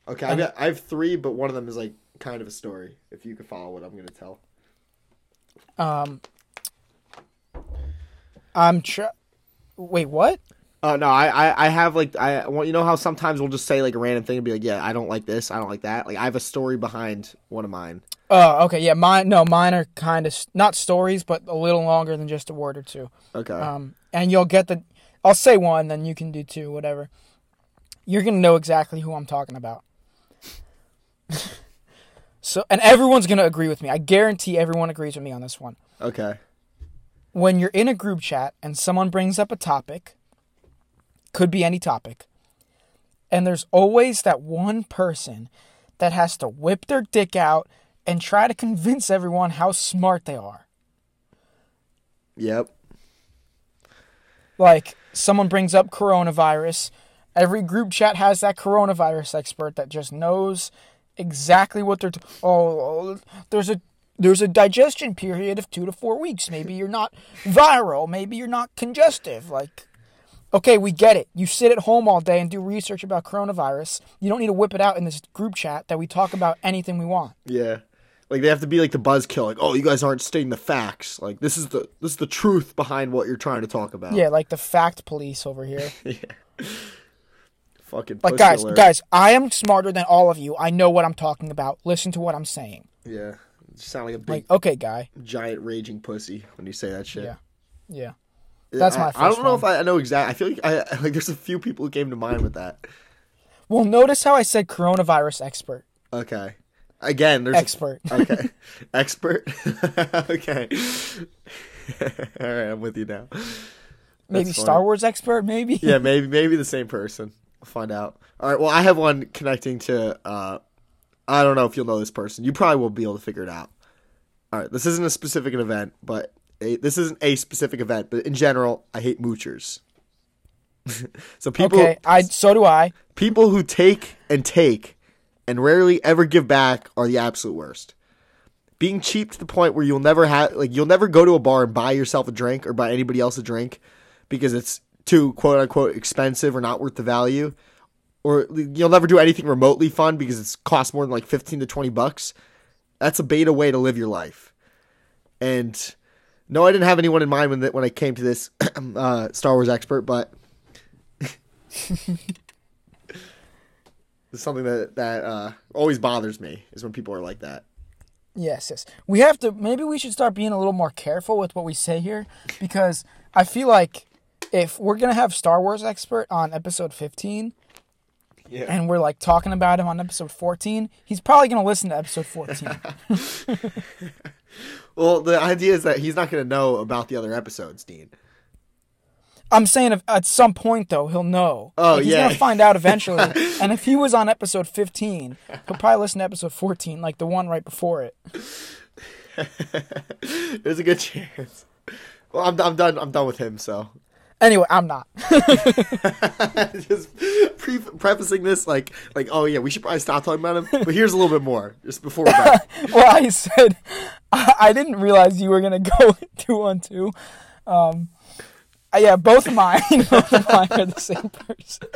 Okay, I've got, I have three, but one of them is like kind of a story. If you could follow what I'm going to tell. Um I'm tr- Wait, what? Uh, no, I, I, I have like I want you know how sometimes we'll just say like a random thing and be like, yeah, I don't like this, I don't like that. Like I have a story behind one of mine. Oh, okay. Yeah, mine no, mine are kind of not stories, but a little longer than just a word or two. Okay. Um, and you'll get the. I'll say one, then you can do two, whatever. You're gonna know exactly who I'm talking about. so, and everyone's gonna agree with me. I guarantee everyone agrees with me on this one. okay. When you're in a group chat and someone brings up a topic, could be any topic. And there's always that one person that has to whip their dick out and try to convince everyone how smart they are. Yep. Like someone brings up coronavirus, every group chat has that coronavirus expert that just knows exactly what they're. T- oh, there's a there's a digestion period of two to four weeks. Maybe you're not viral. Maybe you're not congestive. Like, okay, we get it. You sit at home all day and do research about coronavirus. You don't need to whip it out in this group chat that we talk about anything we want. Yeah. Like they have to be like the buzzkill, like, oh, you guys aren't stating the facts. Like this is the this is the truth behind what you're trying to talk about. Yeah, like the fact police over here. yeah. Fucking Like guys, alert. guys, I am smarter than all of you. I know what I'm talking about. Listen to what I'm saying. Yeah. You sound like a big Like, okay, guy. giant raging pussy when you say that shit. Yeah. Yeah. That's my I, I don't know one. if I, I know exactly. I feel like I like there's a few people who came to mind with that. Well, notice how I said coronavirus expert. Okay. Again, there's Expert. okay. Expert. okay. All right, I'm with you now. Maybe That's Star. Wars expert, maybe? Yeah, maybe maybe the same person. Find out. All right. Well, I have one connecting to. uh I don't know if you'll know this person. You probably will be able to figure it out. All right. This isn't a specific event, but a, this isn't a specific event. But in general, I hate moochers. so people okay, I so do I. people who take and take and rarely ever give back are the absolute worst. Being cheap to the point where you'll never have like you'll never go to a bar and buy yourself a drink or buy anybody else a drink because it's too quote unquote expensive or not worth the value. Or you'll never do anything remotely fun because it's cost more than like 15 to 20 bucks. That's a beta way to live your life. And no, I didn't have anyone in mind when when I came to this uh, Star Wars expert, but it's something that that uh, always bothers me is when people are like that. Yes, yes. We have to maybe we should start being a little more careful with what we say here because I feel like if we're going to have Star Wars expert on episode 15 Yeah. and we're like talking about him on episode 14, he's probably going to listen to episode 14. Well, the idea is that he's not going to know about the other episodes, Dean. I'm saying if, at some point though he'll know. Oh, Like, he's yeah. gonna find out eventually. and if he was on episode 15, he'll probably listen to episode 14, like the one right before it. There's a good chance. Well, I'm I'm done. I'm done with him. So Anyway, I'm not. just pre- prefacing this like like oh yeah, we should probably stop talking about him. But here's a little bit more just before we're done. well, I said I, I didn't realize you were gonna go two on two. Um, uh, yeah, both of mine, both of mine are the same person.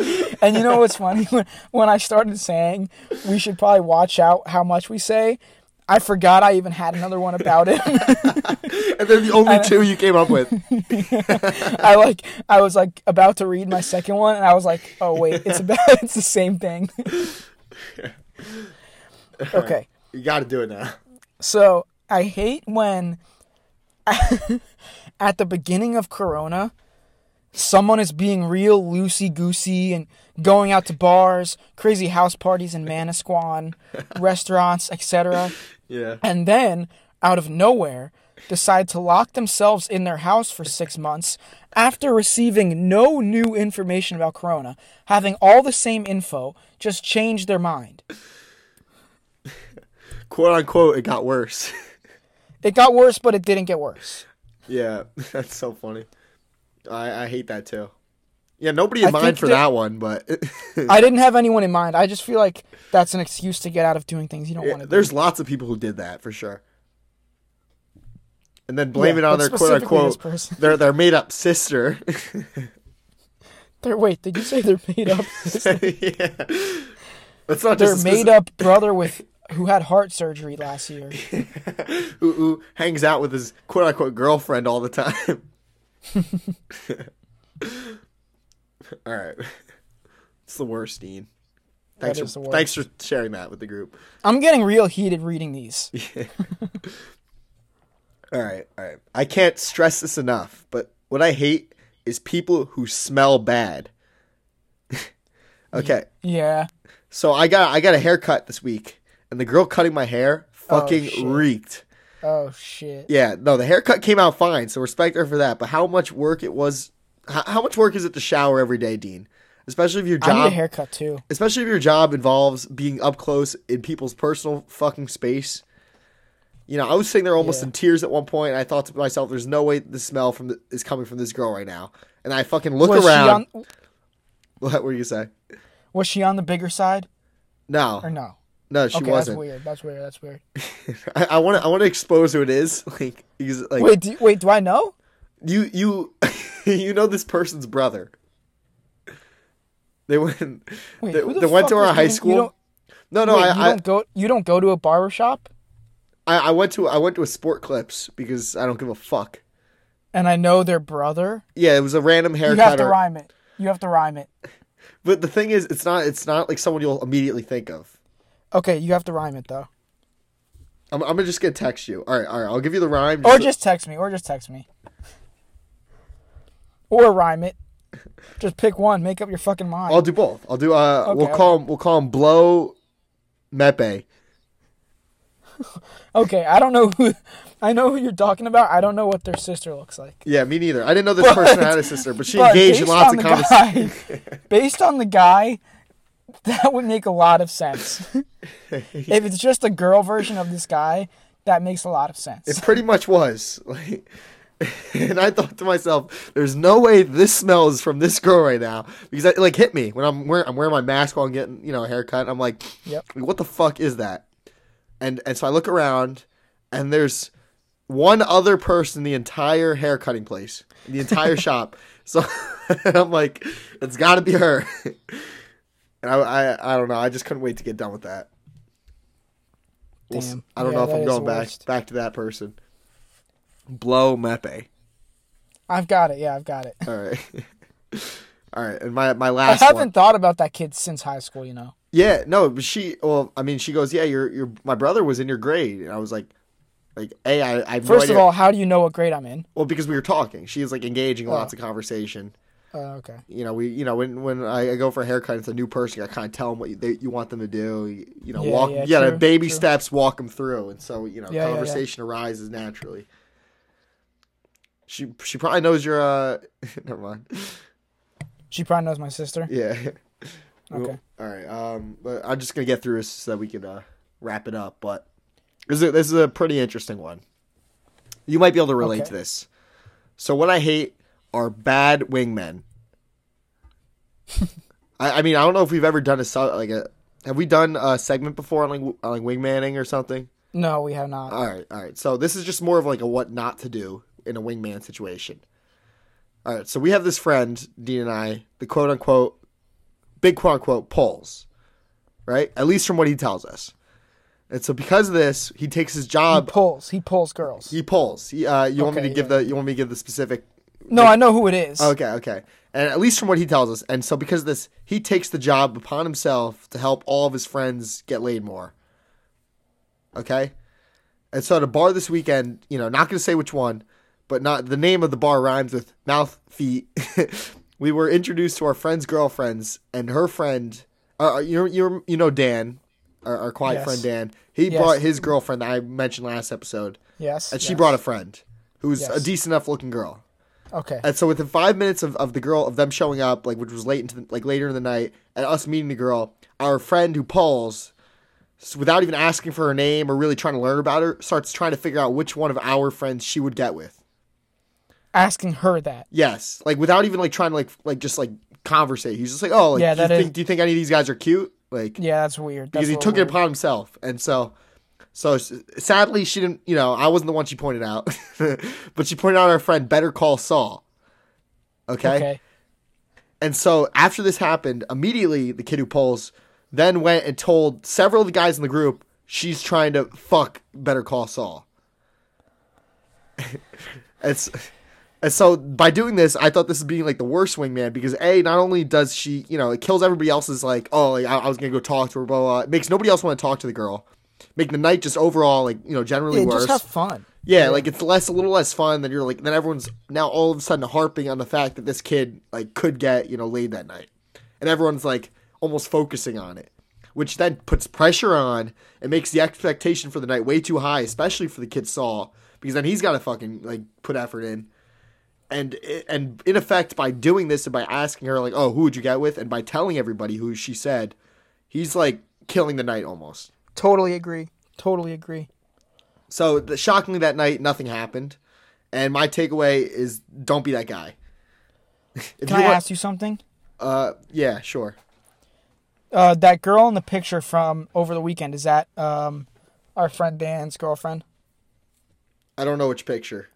And you know what's funny? When, when I started saying we should probably watch out how much we say, I forgot I even had another one about it. and then the only two you came up with. I like I was like about to read my second one, and I was like, oh wait, it's about it's the same thing. okay. You got to do it now. So I hate when at the beginning of Corona, someone is being real loosey goosey and going out to bars, crazy house parties in Manasquan, restaurants, etc. Yeah. And then, out of nowhere, decide to lock themselves in their house for six months after receiving no new information about Corona, having all the same info, just change their mind. Quote unquote, it got worse. It got worse, but it didn't get worse. yeah, that's so funny. I I hate that too. Yeah, nobody in I mind for that- that one, but I didn't have anyone in mind. I just feel like that's an excuse to get out of doing things you don't Yeah, want to do. there's lots of people who did that for sure. And then blame Yeah, it on their quote unquote their their made up sister. They're, wait, did you say they're made up? yeah. That's not just made up brother with who had heart surgery last year. who, who hangs out with his quote unquote girlfriend all the time. All right. It's the worst, Dean. Thanks for worst. thanks for sharing that with the group. I'm getting real heated reading these. Yeah. All right, all right. I can't stress this enough, but what I hate is people who smell bad. okay, Yeah. so I got I got a haircut this week, and the girl cutting my hair oh, fucking shit. reeked. Oh shit. Yeah, no, the haircut came out fine, so respect her for that. But how much work it was, how, how much work is it to shower every day, Dean? Especially if your job I need a haircut too. especially if your job involves being up close in people's personal fucking space. You know, I was sitting there almost Yeah. in tears at one point. And I thought to myself, "There's no way the smell from the, is coming from this girl right now." And I fucking look was around. she on? What were you say? Was she on the bigger side No, or no? no, she okay, wasn't. That's weird. That's weird. That's weird. I want to. I want to expose who it is. Like, like Wait, do, wait. Do I know? You, you, you know this person's brother. They went. Wait, they the they went to our high you- school. no, no, wait, I, you I, don't go. You don't go to a barber shop, I, I went to. I went to a Sport Clips because I don't give a fuck. and I know their brother. Yeah, it was a random haircut. You have to rhyme it. You have to rhyme it. But the thing is, it's not. It's not like someone you'll immediately think of. Okay, you have to rhyme it though, I'm, I'm gonna just gonna text you. All right, all right. I'll give you the rhyme. or just text me, or just text me, or rhyme it. Just pick one. Make up your fucking mind. I'll do both. I'll do. Uh, Okay, we'll call him. We'll call him Blow Mepe. Okay, I don't know who. I know who you're talking about. I don't know what their sister looks like. Yeah, me neither. I didn't know this But- person had a sister, but she But engaged in lots of conversations. based on the guy, that would make a lot of sense. if it's just a girl version of this guy, that makes a lot of sense. It pretty much was. Like, and I thought to myself, "There's no way this smells from this girl right now." Because it like hit me when I'm wearing I'm wearing my mask while I'm getting you know a haircut. I'm like, Yep. "What the fuck is that?" And and so I look around, and there's one other person in the entire hair cutting place, in the entire shop. So I'm like, "It's got to be her." And I, I I don't know. I just couldn't wait to get done with that. Damn. I don't Yeah, know if I'm going back back to that person. Blow Mepe. I've got it. Yeah, I've got it. All right. All right. And my my last. I haven't one. thought about that kid since high school. You know. Yeah, no, but she well, I mean, she goes, "Yeah, your your my brother was in your grade." And I was like like, "Hey, I I no First idea." of all, how do you know what grade I'm in? well, because we were talking. She was like engaging Oh. lots of conversation. Uh, okay. You know, we you know, when when I, go for a haircut, it's a new person. I kind of tell them what you, they, you want them to do. You, you know, Yeah, walk. yeah, gotta true, baby true. steps, walk them through, and so you know, Yeah, yeah, yeah. conversation arises naturally. She she probably knows your uh. never mind. She probably knows my sister. Yeah. Okay. All right. Um, but I'm just gonna get through this so that we can uh, wrap it up. But this is a, this is a pretty interesting one. You might be able to relate Okay. to this. So what I hate are bad wingmen. I, I mean, I don't know if we've ever done a like a. Have we done a segment before on like, on like wingmanning or something? No, we have not. All right, all right. So this is just more of like a what not to do in a wingman situation. All right, so we have this friend, Dean and I, the quote unquote big quote unquote polls, right? At least from what he tells us. And so because of this, he takes his He job. pulls. He pulls girls. He pulls. He, uh, you want me to Okay, give yeah. the you want me to give the specific no, I know who it is. Okay, okay. And at least from what he tells us, and so because of this, he takes the job upon himself to help all of his friends get laid more. Okay? And so at a bar this weekend, you know, not going to say which one, but not the name of the bar rhymes with mouth feet. we were introduced to our friend's girlfriends, and her friend, uh, you you you know Dan, our, our quiet Yes. friend Dan. He Yes. brought his girlfriend that I mentioned last episode, Yes. and she yes. brought a friend who's a decent enough looking girl. Okay. And so within five minutes of, of the girl of them showing up, like which was late into the, like later in the night, and us meeting the girl, our friend who pulls, without even asking for her name or really trying to learn about her, starts trying to figure out which one of our friends she would get with. Asking her that. Yes, like without even like trying to like like just like conversate. He's just like, oh, like, Yeah, do you is- think do you think any of these guys are cute? Like Yeah, that's weird. because he took little it upon himself, and so. So sadly, she didn't. You know, I wasn't the one she pointed out, but she pointed out our friend. Better call Saul. weird. Okay. And so after this happened, immediately the kid who pulls then went and told several of the guys in the group she's trying to fuck Better Call Saul. it's and so by doing this, I thought this is being like the worst wingman because a not only does she you know it kills everybody else's like oh like, I, I was gonna go talk to her blah, blah blah it makes nobody else want to talk to the girl, make the night just overall like you know generally Yeah, worse. just have fun. Yeah, like it's less a little less fun than you're like then everyone's now all of a sudden harping on the fact that this kid like could get, you know, laid that night. And everyone's like almost focusing on it. Which then puts pressure on and makes the expectation for the night way too high, especially for the kid Saul, because then he's gotta fucking like put effort in. And and in effect by doing this and by asking her like oh who would you get with and by telling everybody who she said he's like killing the night almost Totally agree. Totally agree. so the, shockingly that night nothing happened and my takeaway is don't be that guy if Can I want- ask you something? uh yeah sure Uh, that girl in the picture from over the weekend is that um, our friend Dan's girlfriend? i don't know which picture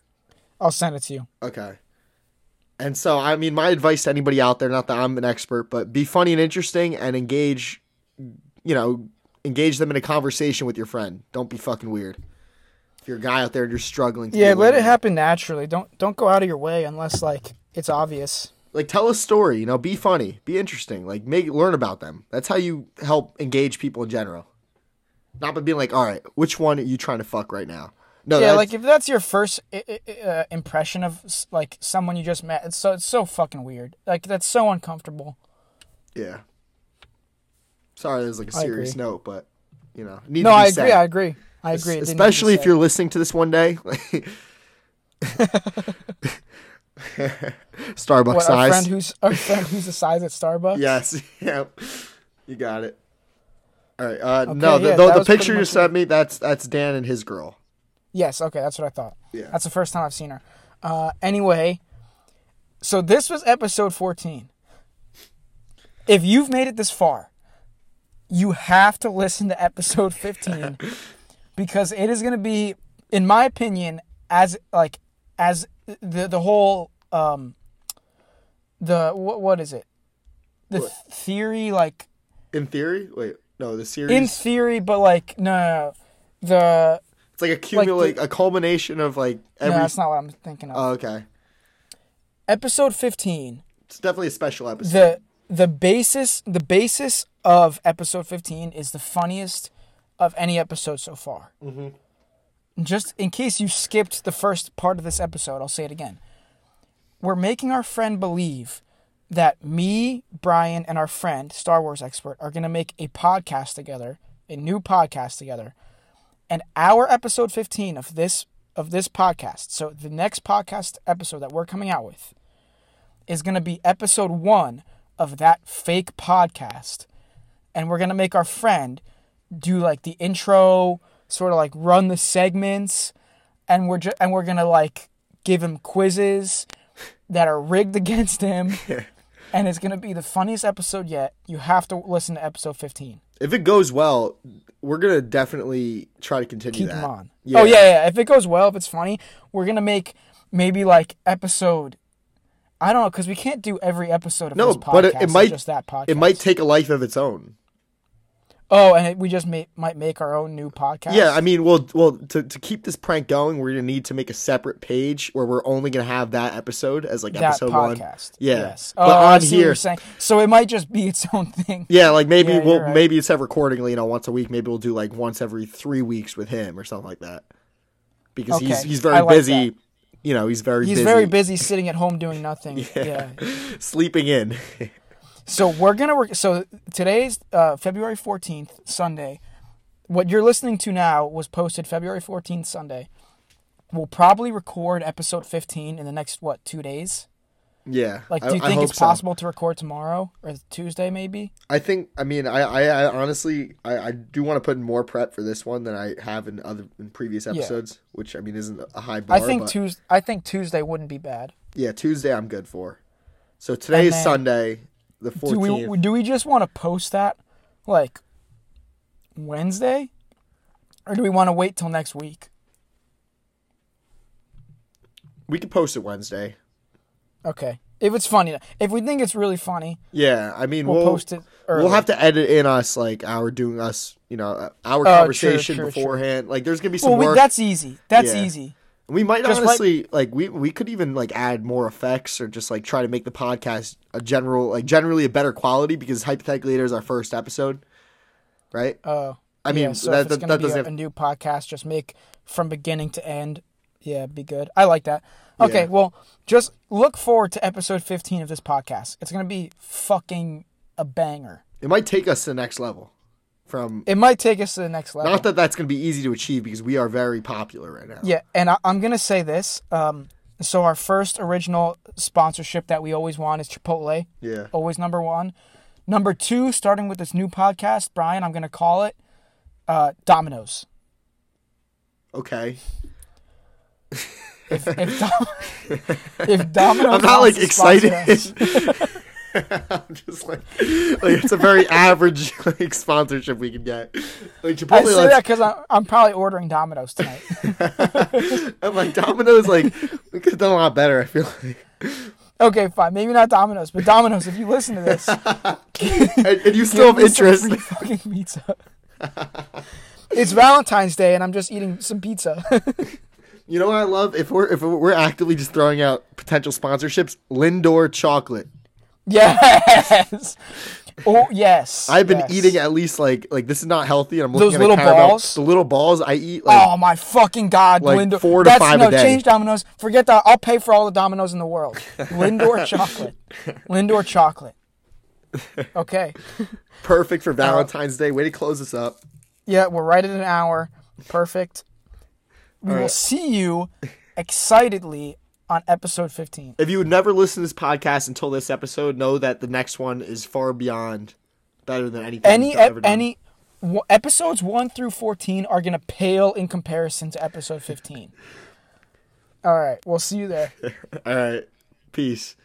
I'll send it to you. Okay. And so, I mean, my advice to anybody out there, not that I'm an expert, but be funny and interesting and engage, you know, engage them in a conversation with your friend. Don't be fucking weird. If you're a guy out there and you're struggling, to Yeah, let it happen naturally. Don't don't go out of your way unless like it's obvious. Like, tell a story. You know, be funny, be interesting. Like, make learn about them. That's how you help engage people in general. Not by being like, all right, which one are you trying to fuck right now? No, yeah, like if that's your first uh, impression of like someone you just met, it's so it's so fucking weird. Like that's so uncomfortable. yeah. Sorry, there's like a serious note, but you know, need No, to be I agree. I agree. I agree. It didn't need to be especially if you're listening to this one day. Starbucks what, our friend who's our friend who's the size at Starbucks. yes, yep, you got it. All right. Uh, no, the, yeah, the, the picture you sent me that's that's Dan and his girl. Yes. Okay, that's what I thought. Yeah. That's the first time I've seen her. Uh, anyway, so this was episode 14. If you've made it this far, you have to listen to episode 15 because it is going to be, in my opinion, as like as the the whole um the what what is it the What? theory like In theory, wait, no, the series. in theory but like no, no, no. the like a cumulate, the- a culmination of like every. no that's not what i'm thinking of oh, okay, episode 15 it's definitely a special episode. the the basis the basis of episode 15 is the funniest of any episode so far mm-hmm. just in case you skipped the first part of this episode i'll say it again we're making our friend believe that me brian and our friend star wars expert are going to make a podcast together a new podcast together and our episode 15 of this of this podcast so the next podcast episode that we're coming out with is going to be episode one of that fake podcast. And we're going to make our friend do like the intro, sort of like run the segments. And we're, ju- and we're going to like give him quizzes that are rigged against him. And it's going to be the funniest episode yet. You have to listen to episode 15. if it goes well, we're gonna definitely try to continue Keep that. him on. Yeah. Oh, yeah, yeah. If it goes well, if it's funny, we're going to make maybe like episode. I don't know, because we can't do every episode of No, this podcast. but it, it might just that podcast. it might take a life of its own. Oh, and we just may, might make our own new podcast. Yeah, I mean, well, well, to, to keep this prank going, we're gonna need to make a separate page where we're only gonna have that episode as like that episode one. podcast. Yeah. Yes. But oh, I on see what here- you're saying. So it might just be its own thing. Yeah, like maybe Yeah, we'll right. maybe instead of recording, you know, once a week, maybe we'll do like once every three weeks with him or something like that. Because he's Okay, he's I very like busy. that. You know, he's very He's busy, very busy sitting at home doing nothing. yeah. sleeping in. So we're gonna work. So today's uh, February fourteenth, Sunday. What you're listening to now was posted February fourteenth, Sunday. We'll probably record episode fifteen in the next what two days. yeah, Like, do you I think hope it's so. possible to record tomorrow or Tuesday, maybe? I think. I mean, I, I, I honestly, I, I do want to put in more prep for this one than I have in other in previous episodes, which I mean isn't a high bar. I think Tuesday. I think Tuesday wouldn't be bad. Yeah, Tuesday I'm good for. So today is then- Sunday, the Do we do we just want to post that like Wednesday, or do we want to wait till next week? We could post it Wednesday. Okay, if it's funny, if we think it's really funny, Yeah, I mean we'll, we'll post it. Early. We'll have to edit in us like our doing us, you know, uh, our true, conversation beforehand. Like, there's gonna be some Well, we, work. that's easy. That's Yeah. easy. We might just honestly like we we could even like add more effects or just like try to make the podcast a general like generally a better quality because hypothetically it is our first episode, right? Uh, I mean, yeah, so that- that- gonna that be a, doesn't- a new podcast, just make from beginning to end. Yeah, be good. I like that. Okay, Yeah. well, just look forward to episode fifteen of this podcast. It's gonna be fucking a banger. It might take us to the next level. From It might take us to the next level. not that that's gonna be easy to achieve because we are very popular right now. Yeah, and I, I'm gonna say this. Um, So our first original sponsorship that we always want is Chipotle. Yeah. Always number one. Number two, starting with this new podcast, Brian, I'm gonna call it uh, Domino's. Okay. If if, Dom- if Domino's, I'm not like to excited. just like, like it's a very average like sponsorship we can get. Like I Chipotle, say like, that because I'm, I'm probably ordering Domino's tonight. I'm like Domino's, like we could have done a lot better. I feel like, okay, fine, maybe not Domino's, but Domino's. If you listen to this, and, and you still have interest. fucking pizza. it's Valentine's Day, and I'm just eating some pizza. You know what I love? If we're if we're actively just throwing out potential sponsorships, Lindor chocolate. Yes. Oh yes. I've been yes. eating at least like like this is not healthy, and I'm looking Those at little balls? The little balls I eat. Like, Oh my fucking god, like Lindor. four to That's, five a day. change Domino's. Forget that. I'll pay for all the Domino's in the world. Lindor chocolate. Lindor chocolate. Okay. perfect for uh, Valentine's Day. Way to close this up. Yeah, we're right at an hour. Perfect. We will see you excitedly on episode 15. If you would never listen to this podcast until this episode, know that the next one is far beyond better than anything. Any we've ever done. any w- episodes 1 through 14 are going to pale in comparison to episode 15. All right, we'll see you there. All right. Peace.